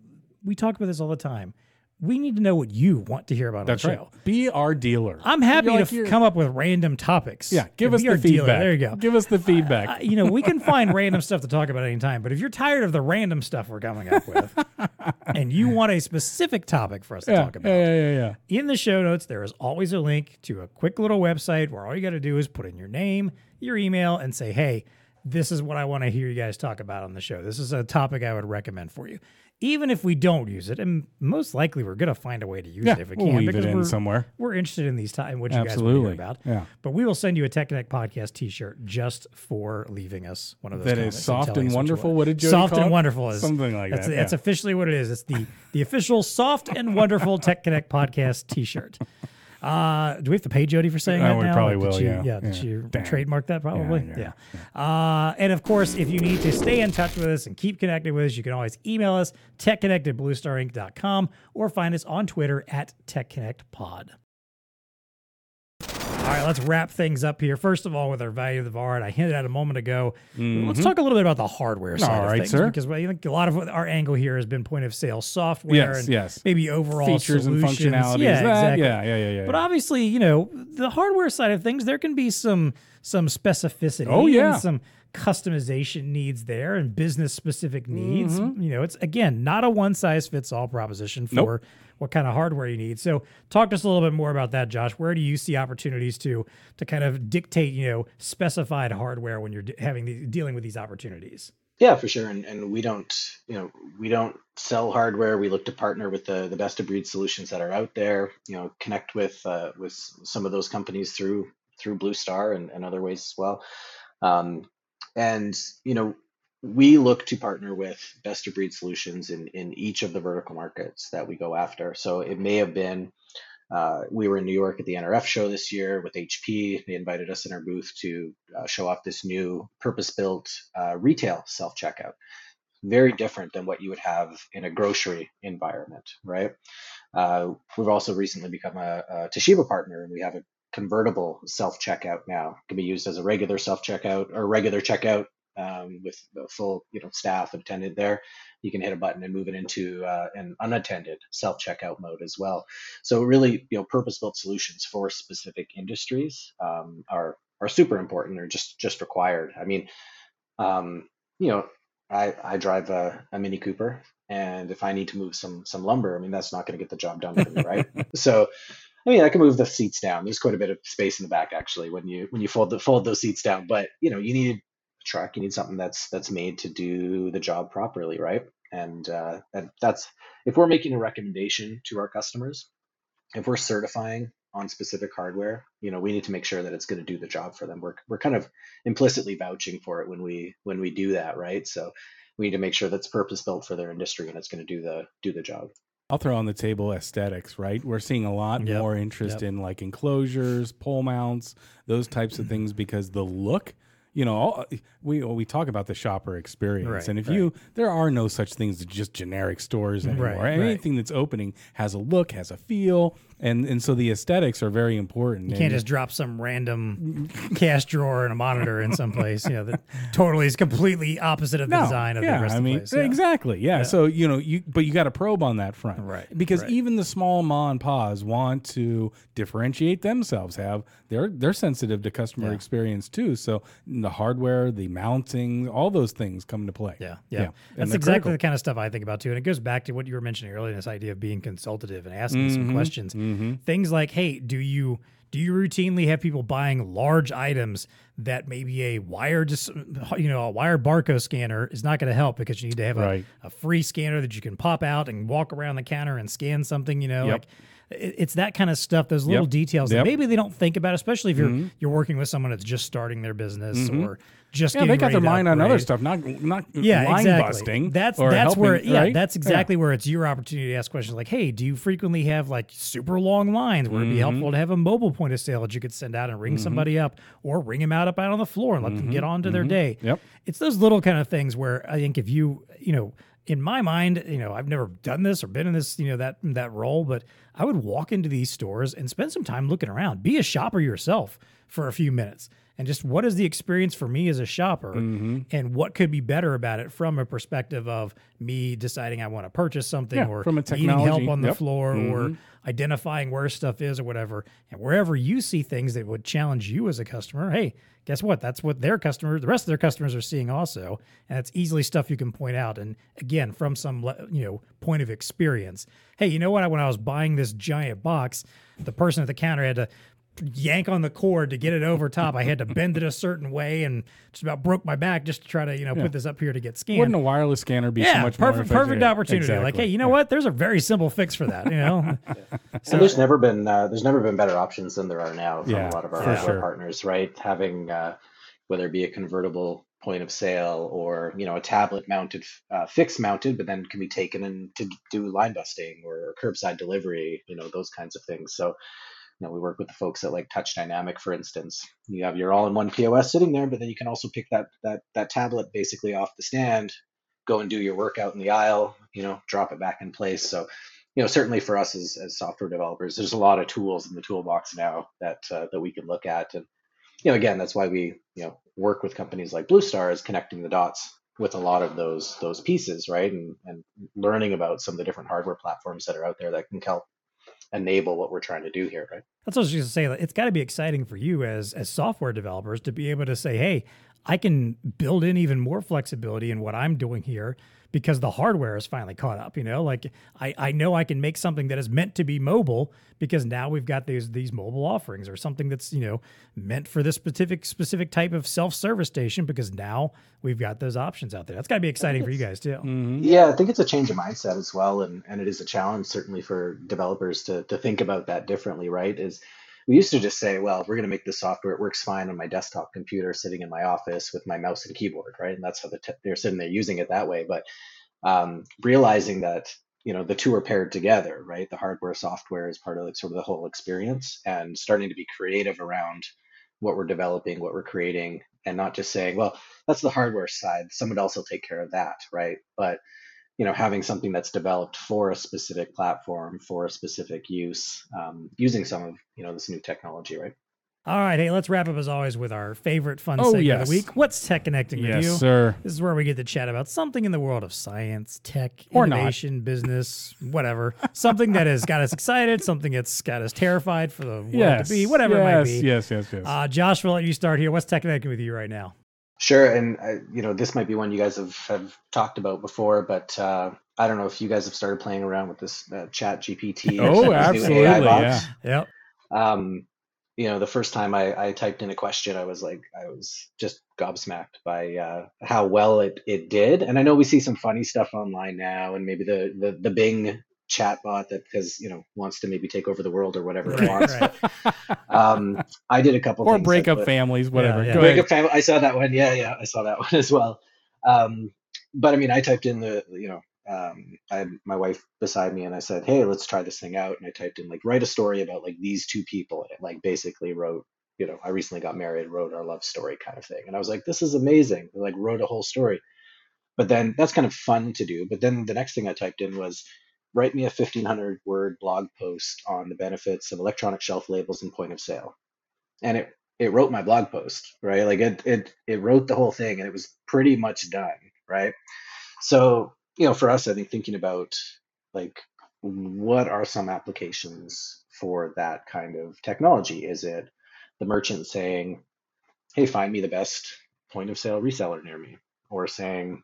we talk about this all the time. We need to know what you want to hear about That's on the right. show. Be our dealer. I'm happy You're like to you're- come up with random topics. Yeah. Give and us the our dealer. feedback. There you go. Give us the feedback. Uh, you know, we can find random stuff to talk about anytime, but if you're tired of the random stuff we're coming up with and you want a specific topic for us to talk about, yeah. Yeah. Yeah. Yeah. in the show notes, there is always a link to a quick little website where all you got to do is put in your name, your email, and say, hey, this is what I want to hear you guys talk about on the show. This is a topic I would recommend for you. Even if we don't use it, and most likely we're going to find a way to use Yeah, it if we we'll can because in we're, somewhere. we're interested in these times, what you Absolutely. guys want to hear about. Yeah. But we will send you a Tech Connect podcast T-shirt just for leaving us one of those. That is soft and you wonderful. What did Jody soft and it? wonderful is Something like that's, that, That's yeah. officially what it is. It's the the official soft and wonderful Tech Connect podcast T-shirt. Uh, do we have to pay Jody for saying Uh, that we now? probably will, she- yeah. Yeah. Did you Damn. trademark that? Probably. yeah. Uh, and of course, if you need to stay in touch with us and keep connected with us, you can always email us techconnect at bluestarinc.com or find us on Twitter at techconnectpod. All right, let's wrap things up here. First of all, with our value of the VAR, and I hinted at a moment ago. Let's talk a little bit about the hardware side Mm-hmm. All of right, things, sir. because I think a lot of our angle here has been point of sale software Yes, and yes. maybe overall Features and solutions. functionalities. Yeah, That- exactly. Yeah. Yeah. Yeah. Yeah. But obviously, you know, the hardware side of things, there can be some some specificity. Oh, yeah. and some customization needs there and business specific needs. Mm-hmm. You know, it's again not a one size fits all proposition for Nope. what kind of hardware you need. So, talk to us a little bit more about that, Josh. Where do you see opportunities to to kind of dictate, you know, specified hardware when you're having the, dealing with these opportunities? Yeah, for sure. And and we don't, you know, we don't sell hardware. We look to partner with the the best of breed solutions that are out there. You know, connect with uh, with some of those companies through through Blue Star and, and other ways as well. Um, and you know, we look to partner with best of breed solutions in in each of the vertical markets that we go after. So it may have been. Uh, we were in New York at the NRF show this year with HP. They invited us in our booth to uh, show off this new purpose-built uh, retail self-checkout. Very different than what you would have in a grocery environment, right? Uh, we've also recently become a, a Toshiba partner, and we have a convertible self-checkout now. It can be used as a regular self-checkout or regular checkout um, with the full, you know, staff attended there. You can hit a button and move it into uh, an unattended self-checkout mode as well. So really, you know, purpose-built solutions for specific industries um, are are super important or just just required. I mean, um, you know, I I drive a, a Mini Cooper, and if I need to move some some lumber, I mean, that's not going to get the job done for me, right? so. I mean, I can move the seats down. There's quite a bit of space in the back actually when you when you fold the fold those seats down. But you know, you need a truck. You need something that's that's made to do the job properly, right? And uh, that, that's if we're making a recommendation to our customers, if we're certifying on specific hardware, you know, we need to make sure that it's going to do the job for them. We're we're kind of implicitly vouching for it when we when we do that, right? So we need to make sure that's purpose built for their industry and it's going to do the do the job. I'll throw on the table aesthetics, right? We're seeing a lot Yep. more interest Yep. in like enclosures, pole mounts, those types of things because the look you know, all, we we talk about the shopper experience, Right, and if right. you there are no such things as just generic stores mm-hmm. anymore. Right, right. Anything that's opening has a look, has a feel, and and so the aesthetics are very important. You can't just drop some random cash drawer and a monitor in some place, you know, that totally is completely opposite of the design of yeah, the rest I of the mean, place. Yeah. exactly. Yeah. So you know, you but you got to probe on that front, Right, Because right. even the small ma and pas want to differentiate themselves. Have they're they're sensitive to customer Yeah. experience too. So the hardware, the mounting, all those things come into play. Yeah, yeah. That's exactly critical. the kind of stuff I think about too. And it goes back to what you were mentioning earlier, this idea of being consultative and asking Mm-hmm. some questions. Things like, hey, do you do you routinely have people buying large items that maybe a wire just you know, a wire barcode scanner is not going to help because you need to have Right. a, a free scanner that you can pop out and walk around the counter and scan something, you know, Yep. like it's that kind of stuff, those little Yep. details that Yep. Mm-hmm. maybe they don't think about, especially if you're you're working with someone that's just starting their business or just Yeah, they got their mind on other stuff, not not yeah, line exactly. busting. That's or that's helping, where yeah, right? that's exactly where it's your opportunity to ask questions like, hey, do you frequently have like super long lines where it'd be Mm-hmm. helpful to have a mobile point of sale that you could send out and ring somebody up or ring them out up out on the floor and let them get on to their day. Mm-hmm. Yep. It's those little kind of things where I think if you you know in my mind, you know, I've never done this or been in this, you know, that that role, but I would walk into these stores and spend some time looking around. Be a shopper yourself for a few minutes. And just what is the experience for me as a shopper Mm-hmm. and what could be better about it from a perspective of me deciding I want to purchase something Yeah, or from a needing help technology, on the yep. floor Mhm. or identifying where stuff is or whatever. And wherever you see things that would challenge you as a customer, hey, guess what? That's what their customers, the rest of their customers are seeing also. And it's easily stuff you can point out. And again, from some, you know, point of experience. Hey, you know what? When I was buying this giant box, the person at the counter had to yank on the cord to get it over top. I had to bend it a certain way and just about broke my back just to try to, you know, put this up here to get scanned. Wouldn't a wireless scanner be so yeah, much more perfect, perfect opportunity. Like, hey, you know what? There's a very simple fix for that. You know, and there's never been uh, there's never been better options than there are now from Yeah, a lot of our, for our sure. partners, right? Having uh, whether it be a convertible point of sale or you know a tablet mounted, uh, fixed mounted, but then can be taken in to do line busting or curbside delivery, you know those kinds of things. So. You know, we work with the folks at like Touch Dynamic, for instance. You have your all-in-one POS sitting there, but then you can also pick that that that tablet basically off the stand, go and do your workout in the aisle. You know, drop it back in place. So you know, certainly for us as, as software developers, there's a lot of tools in the toolbox now that uh, that we can look at, and you know, again, that's why we you know work with companies like Blue Star is connecting the dots with a lot of those those pieces, right, and and learning about some of the different hardware platforms that are out there that can help enable what we're trying to do here, right? That's what I was just gonna say. It's got to be exciting for you as as software developers to be able to say, "Hey, I can build in even more flexibility in what I'm doing here because the hardware is finally caught up." You know, like I I know I can make something that is meant to be mobile because now we've got these these mobile offerings or something that's you know meant for this specific specific type of self service station because now we've got those options out there. That's got to be exciting for you guys too. Mhm. Yeah, I think it's a change of mindset as well, and and it is a challenge certainly for developers to to think about that differently. Right? Is we used to just say, well, we're going to make this software. It works fine on my desktop computer, sitting in my office with my mouse and keyboard, right? And that's how the they're sitting there using it that way. But um, realizing that you know the two are paired together, right? The hardware, software is part of like sort of the whole experience, and starting to be creative around what we're developing, what we're creating, and not just saying, well, that's the hardware side. Someone else will take care of that, right? But you know, having something that's developed for a specific platform, for a specific use, um, using some of you know this new technology, right? All right, hey, let's wrap up as always with our favorite fun Oh, segment of the week. What's tech connecting with Yes, you? sir. This is where we get to chat about something in the world of science, tech, Or not. innovation, business, whatever. something that has got us excited, something that's got us terrified for the world Yes. to be, whatever yes, it might be. Yes, yes, yes. Uh, Josh, we'll let you start here. What's tech connecting with you right now? Sure, and uh, you know this might be one you guys have, have talked about before, but uh, I don't know if you guys have started playing around with this uh, Chat GPT. oh, absolutely. Yeah. Yep. Um, you know, the first time I, I typed in a question, I was like, I was just gobsmacked by uh, how well it, it did. And I know we see some funny stuff online now, and maybe the the, the Bing chatbot that because you know wants to maybe take over the world or whatever it wants. right. Um, I did a couple or things break up but- families, whatever. yeah. Go Break ahead. up family. I saw that one. Yeah, yeah, I saw that one as well. Um, but I mean, I typed in the, you know, um, I had my wife beside me, and I said, "Hey, let's try this thing out." And I typed in like, write a story about like these two people. And it like basically wrote, you know, I recently got married, wrote our love story kind of thing. And I was like, this is amazing. like wrote a whole story. But then that's kind of fun to do. But then the next thing I typed in was write me a 1500 word blog post on the benefits of electronic shelf labels and point of sale. And it, it wrote my blog post, right? Like it, it, it wrote the whole thing and it was pretty much done, right? So, you know, for us, I think thinking about like what are some applications for that kind of technology? Is it the merchant saying, hey, find me the best point of sale reseller near me, or saying,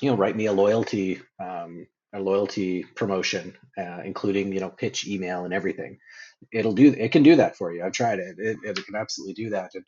you know, write me a loyalty um, a loyalty promotion, uh, including you know pitch, email, and everything. It'll do it can do that for you. I've tried it. It, it can absolutely do that. And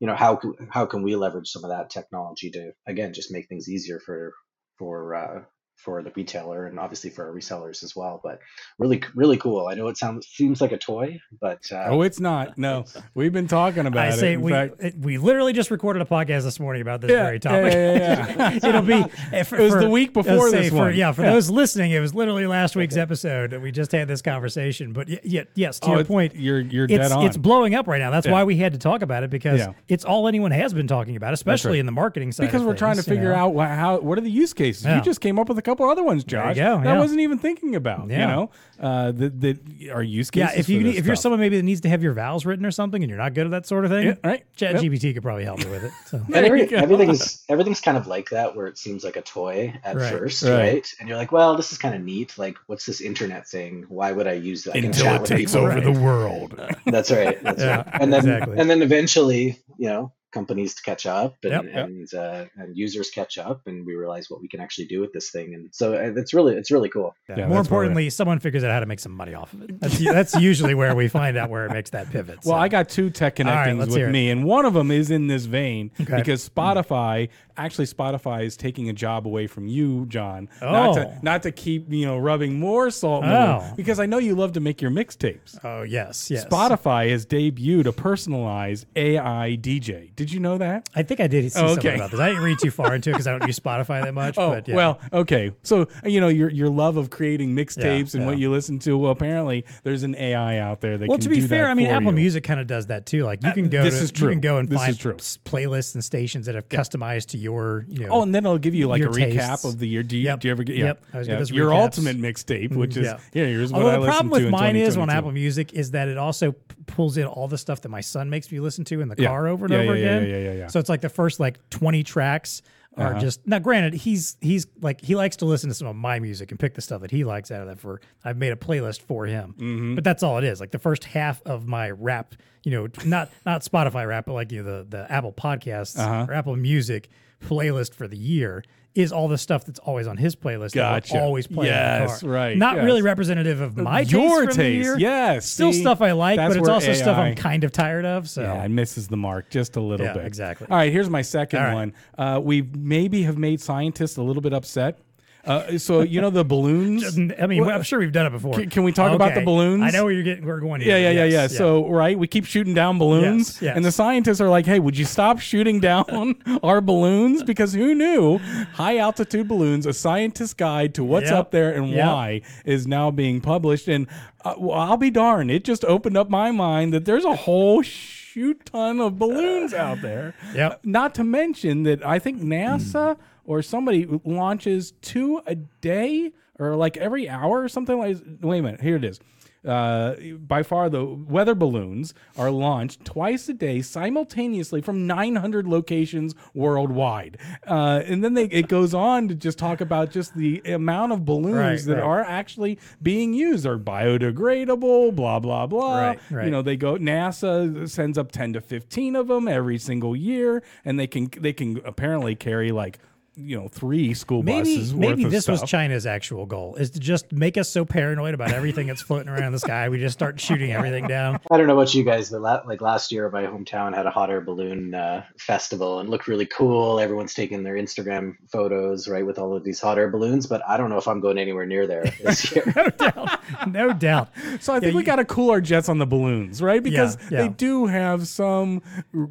you know how how can we leverage some of that technology to again just make things easier for for uh, for the retailer and obviously for our resellers as well. But really, really cool. I know it sounds seems like a toy, but uh, oh, it's not. No, we've been talking about I it. say In we fact- it- we literally just recorded a podcast this morning about this Yeah, very topic. yeah, yeah. It'll be eh, for, It was for- the week let's before say this for- one. Yeah, for Yeah. those listening, it was literally last week's episode that we just had this conversation. But y- y- yes, to Oh, your point, you're you're it's dead on. it's blowing up right now. That's Yeah. why we had to talk about it because Yeah. it's all anyone has been talking about, especially in the marketing side. because of we're trying to figure know? out wha- how what are the use cases. Yeah. You just came up with a couple other ones, Josh. go, That yeah. I wasn't even thinking about. You know, uh, that that are use case Yeah, if you for need, this if you're stuff. someone maybe that needs to have your vows written or something, and you're not good at that sort of thing, Yeah, right. Chat Yep. GPT could probably help you with it. So. and There every, you go. everything's everything's kind of like that where it seems like a toy at Right, first right. right. and you're like well this is kind of neat like what's this internet thing why would i use that I can until chat it with takes people, over right? the world. that's right that's Yeah, right and then exactly. and then eventually you know companies to catch up and Yep, yep. and uh, and users catch up and we realize what we can actually do with this thing and so uh, it's really it's really cool Yeah. Yeah, More that's where we're importantly, someone figures out how to make some money off of it. That's, that's usually where we find out where it makes that pivot. Well, so. I got two tech connections connectings let's hear with it. me, and one of them is in this vein Okay. because Spotify actually Spotify is taking a job away from you, John. Not Oh. to not to keep you know rubbing more salt Oh. because I know you love to make your mixtapes. Oh yes, yes. Spotify has debuted a personalized AI DJ. Did you know that? I think I did see Oh, something about this. I didn't read too far into it because I don't use Spotify that much. Oh but yeah. well, okay. So you know your your love of creating mixtapes and what you listen to. Well, apparently there's an AI out there that can do that. Well, to be fair, I mean, Apple you. Music kind of does that too. Like you uh, can go, this to, is true. you can go and This find is true. s- playlists and stations that have customized to your, you know. Oh, and then it'll give you like Your a recap tastes. of the year. Do you, Yep. do you ever get? Yep. Yeah, I always yeah. get those your recaps. ultimate mixtape, which is yeah. yeah. Here's what Although I the problem with in mine is on 2022. Apple Music is that it also p- pulls in all the stuff that my son makes me listen to in the Yeah. car over and Yeah, over yeah, yeah, again. yeah, yeah, yeah. So it's like the first like 20 tracks are Uh-huh. just now granted he's he's like he likes to listen to some of my music and pick the stuff that he likes out of that for I've made a playlist for him. Mm-hmm. But that's all it is. Like the first half of my rap, you know, not not Spotify rap, but like you know, the the Apple Podcasts Uh-huh. or Apple Music playlist for the year is all the stuff that's always on his playlist Gotcha. that always play in the Yes, right, Not yes. really representative of my taste Your from the taste, year. yes. Still See, stuff I like, but it's also stuff I'm kind of tired of. So Yeah, it misses the mark just a little Yeah, bit. exactly. All right, here's my second right. one. Uh, we maybe have made scientists a little bit upset. Uh, so you know the balloons. I mean, I'm sure we've done it before. Can- can we talk about the balloons? I know where you're getting. We're going. Yeah, Here. yeah, yeah, Yes, yeah. So, right, we keep shooting down balloons, Yes, yes. and the scientists are like, "Hey, would you stop shooting down our balloons? Because who knew high altitude balloons, a scientist's guide to what's Yep, up there and yep. why, is now being published." And uh, well, I'll be darned, it just opened up my mind that there's a whole shoot ton of balloons out there. Yep. Not to mention that I think NASA or somebody launches two a day or like every hour or something like. Wait a minute, here it is. Uh, by far, the weather balloons are launched twice a day simultaneously from 900 locations worldwide. Uh, and then they, it goes on to just talk about just the amount of balloons Right, that right. are actually being used are biodegradable, blah, blah, blah. Right, You know, they go, NASA sends up 10 to 15 of them every single year, and they can, they can apparently carry like, you know, three school Maybe buses worth maybe of this was. China's actual goal is to just make us so paranoid about everything that's floating around in the sky. We just start shooting everything down. I don't know about you guys, but la- like last year, my hometown had a hot air balloon uh, festival and looked really cool. Everyone's taking their Instagram photos, right, with all of these hot air balloons. But I don't know if I'm going anywhere near there this year. No doubt. No doubt. So I think we got to cool our jets on the balloons, right? Because yeah. they do have some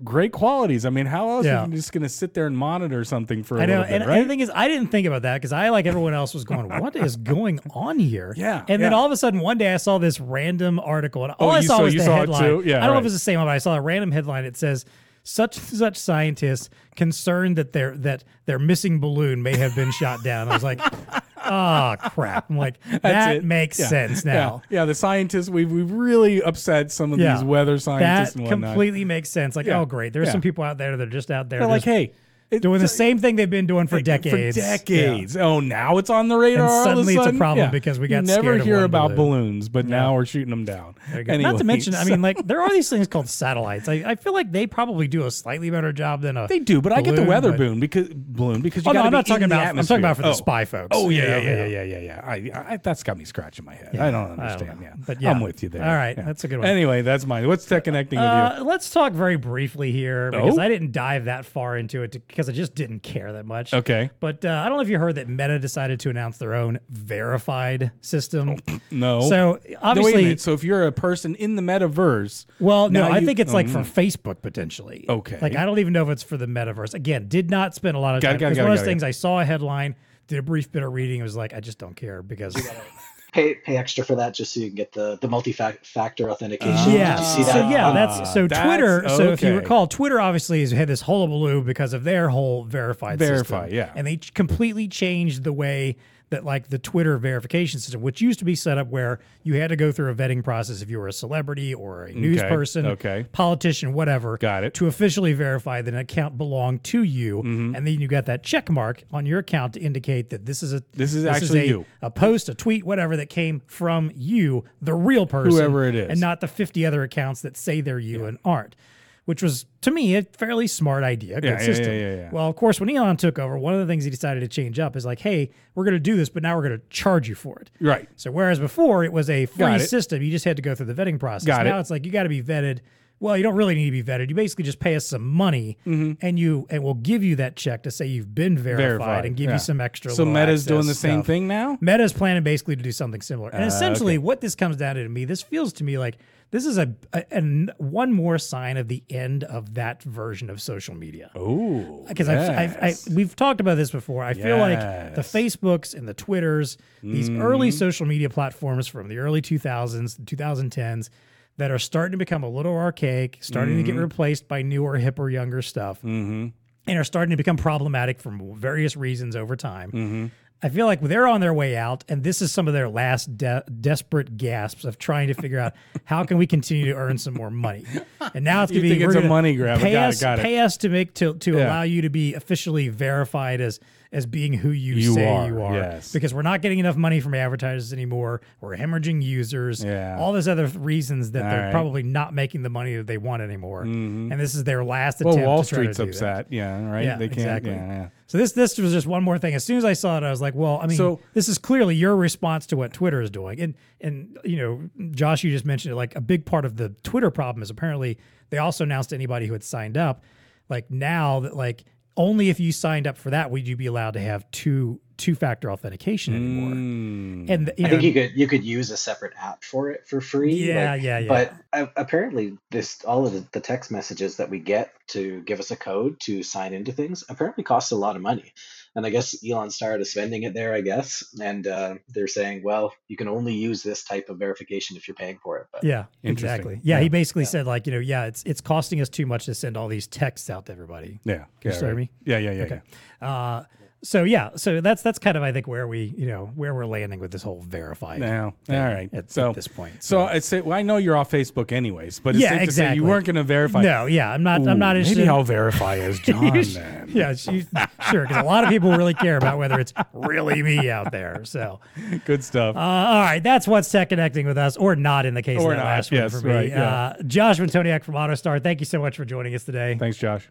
great qualities. I mean, how else Yeah. are you just going to sit there and monitor something for a I know, bit? And, right? and the thing is, I didn't think about that because I, like everyone else, was going, "What is going on here?" Yeah, And then yeah. all of a sudden, one day, I saw this random article, and oh, all Oh, I saw saw- was the saw headline. Yeah, I don't know right. if it's the same one, but I saw a random headline. It says. Such such scientists concerned that their that their missing balloon may have been shot down. I was like, oh crap! I'm like, that it. makes Yeah. sense Yeah. now. Yeah, the scientists we've we've really upset some of Yeah. these weather scientists That and whatnot. completely makes sense. Like, Yeah. oh great, there's Yeah. some people out there that are just out there They're like, hey, it- doing the same thing they've been doing for decades. For decades. Oh, now it's on the radar. And suddenly it's a problem Yeah. because we You got never hear about balloon. balloons, but now we're shooting them down. Go. Not to Anyway, mention, I mean, like there are these things called satellites. I, I feel like they probably do a slightly better job than a. They do, but I get the weather but- balloon because balloon because you Oh no, I'm not talking about. I'm talking about for the atmosphere. spy folks. Oh, oh yeah, you yeah, yeah, yeah, yeah, yeah. I, I, that's got me scratching my head. I don't understand. yeah, But yeah. I'm with you there. All right, Yeah. that's a good one. Anyway, that's mine. What's tech connecting with you? Uh, let's talk very briefly here because Oh? I didn't dive that far into it because I just didn't care that much. Okay, But uh, I don't know if you heard that Meta decided to announce their own verified system. no. So No, wait a obviously, minute. So if you're a person in the metaverse, well, no, now I you- think it's like oh, for. Facebook potentially. Okay. Like I don't even know if it's for the metaverse. Again, did not spend a lot of Got it, time. got it, got one it, of those got it. things I saw a headline, did a brief bit of reading, it was like I just don't care because Pay pay extra for that just so you can get the the multi factor authentication. Ah. Did Yeah. you see So yeah, that's so that's- Twitter. So if you recall, Twitter obviously has had this hullabaloo because of their whole verified Verify, system. yeah. and they completely changed the way that like the Twitter verification system, which used to be set up where you had to go through a vetting process if you were a celebrity or a news person, okay. politician, whatever, Got it. to officially verify that an account belonged to you, Mm-hmm. and then you got that check mark on your account to indicate that this is a This is actually a, you. a post, a tweet, whatever that came from you, the real person, Whoever it is. and not the 50 other accounts that say they're you and aren't, which was to me a fairly smart idea, good Yeah, yeah, system. yeah, yeah, yeah. Well, of course, when Elon took over, one of the things he decided to change up is like, hey, we're going to do this, but now we're going to charge you for it. Right. So whereas before it was a free it. system, you just had to go through the vetting process. Got now it. it's like you got to be vetted. Well, you don't really need to be vetted. You basically just pay us some money, and you and we'll give you that check to say you've been verified, Mm-hmm. Verified, and give yeah. you some extra. So Meta's doing the same stuff. thing now. Meta's planning basically to do something similar. And Uh, essentially, okay. what this comes down to to me, this feels to me like this is a, a, one more sign of the end of that version of social media. Oh, Because I've, I've, I, we've talked about this before. I feel like the Facebooks and the Twitters, these Mm-hmm. early social media platforms from the early 2000s, 2010s, that are starting to become a little archaic, starting to get Mm-hmm. replaced by newer, hipper, younger stuff, and are starting to become problematic for various reasons over time. Mm-hmm. I feel like they're on their way out, and this is some of their last de- desperate gasps of trying to figure out how can we continue to earn some more money. And now it's going to be it's a money grab. Pay Got it, us, got it. pay us to make to to Yeah. allow you to be officially verified as as being who you, You say are, you are. yes. Because we're not getting enough money from advertisers anymore. We're hemorrhaging users. Yeah. All those other reasons that All they're right. probably not making the money that they want anymore. Mm-hmm. And this is their last well, attempt. Wall to try to Street's do that. upset. Yeah, right. Yeah, they can't. exactly. Yeah, yeah. So this this was just one more thing. As soon as I saw it, I was like, well, I mean, So- this is clearly your response to what Twitter is doing. And and you know, Josh, you just mentioned it. Like a big part of the Twitter problem is apparently they also announced to anybody who had signed up, like now that like only if you signed up for that would you be allowed to have two two factor authentication anymore. Mm. And you I know, think you could you could use a separate app for it for free. Yeah, like- yeah, yeah. But uh, apparently, this all of the, the text messages that we get to give us a code to sign into things apparently costs a lot of money. And I guess Elon started spending it there. I guess, and uh, they're saying, well, you can only use this type of verification if you're paying for it. But Yeah, exactly. Yeah, Yeah. he basically said like, you know, yeah, it's it's costing us too much to send all these texts out to everybody. yeah, you yeah, start right. me? Yeah, yeah, yeah, Okay. yeah. Uh, so yeah, so that's that's kind of I think where we you know where we're landing with this whole verified. Now, thing all right. At, so at this point. So I say, well, I know you're off Facebook anyways, but it's Yeah, safe to say exactly. you weren't going to verify. no, yeah, I'm not. I'm not Ooh, interested. Maybe I'll verify as John then. yeah, she, sure. Because a lot of people really care about whether it's really me out there. So, Good stuff. uh, all right, that's what's tech connecting with us, or not in the case Or of that not, last yes, one for me. right, yeah. uh, Josh Antoniak from AutoStar, thank you so much for joining us today. Thanks, Josh.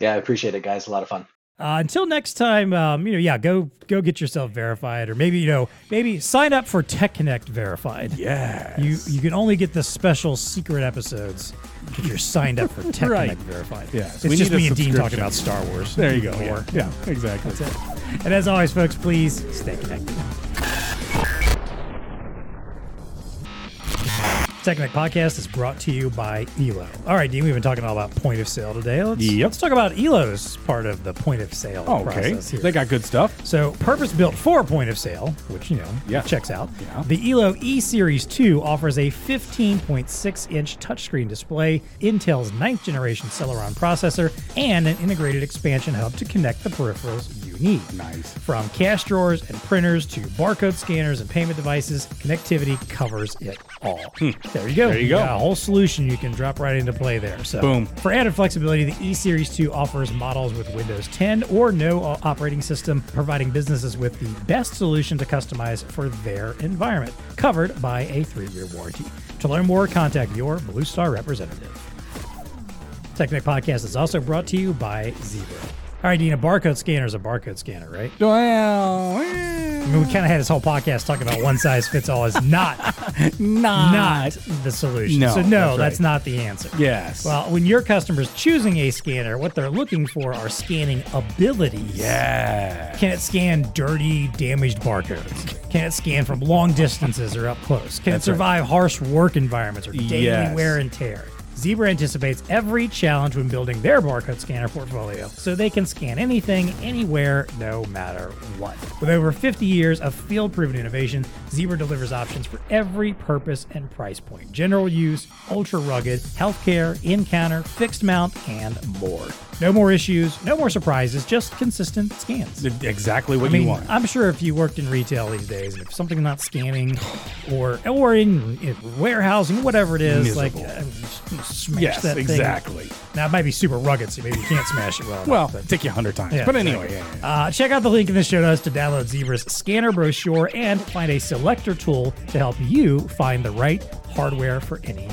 yeah, I appreciate it, guys. A lot of fun. Uh, until next time, um, you know, yeah, go go get yourself verified, or maybe you know, maybe sign up for Tech Connect Verified. Yeah. You you can only get the special secret episodes if you're signed up for Tech Right. Connect Verified. Yes, it's we just me and Dean talking about Star Wars. There you go. Yeah, yeah exactly. That's it. And as always, folks, please stay connected. Tech Connect Podcast is brought to you by Elo. All right, Dean, we've been talking all about point of sale today. Let's, Yep. let's talk about Elo's part of the point of sale Oh, okay. process here. They got good stuff. So, purpose built for point of sale, which, you know, Yeah. checks out. Yeah. The Elo E Series 2 offers a 15.6 inch touchscreen display, Intel's ninth generation Celeron processor, and an integrated expansion hub to connect the peripherals need. Nice. From cash drawers and printers to barcode scanners and payment devices, connectivity covers it all. There you go. Hmm. There you go. got a whole solution you can drop right into play there. So, Boom. For added flexibility, the E Series 2 offers models with Windows 10 or no operating system, providing businesses with the best solution to customize for their environment, covered by a three-year warranty. To learn more, contact your Blue Star representative. Tech Connect Podcast is also brought to you by Zebra. All right, Dean, a barcode scanner is a barcode scanner, right? Well, I mean, we kind of had this whole podcast talking about one size fits all is not not. not the solution. No, so no, that's that's, right. not the answer. Yes. Well, when your customer's choosing a scanner, what they're looking for are scanning abilities. yeah. Can it scan dirty, damaged barcodes? Can it scan from long distances or up close? Can That's it right. survive harsh work environments or daily Yes. wear and tear? Zebra anticipates every challenge when building their barcode scanner portfolio, so they can scan anything, anywhere, no matter what. With over 50 years of field proven innovation, Zebra delivers options for every purpose and price point general use, ultra rugged, healthcare, in counter, fixed mount, and more. No more issues, no more surprises, just consistent scans. Exactly what I mean, you want. I'm sure if you worked in retail these days, if something's not scanning, or or in, in warehousing, whatever it is, like uh, smash yes, that thing. exactly. Now it might be super rugged, so maybe you can't smash it well. Well, enough, but- take you a hundred times. yeah, but anyway, yeah, yeah. Uh, check out the link in the show notes to download Zebra's scanner brochure and find a selector tool to help you find the right hardware for any.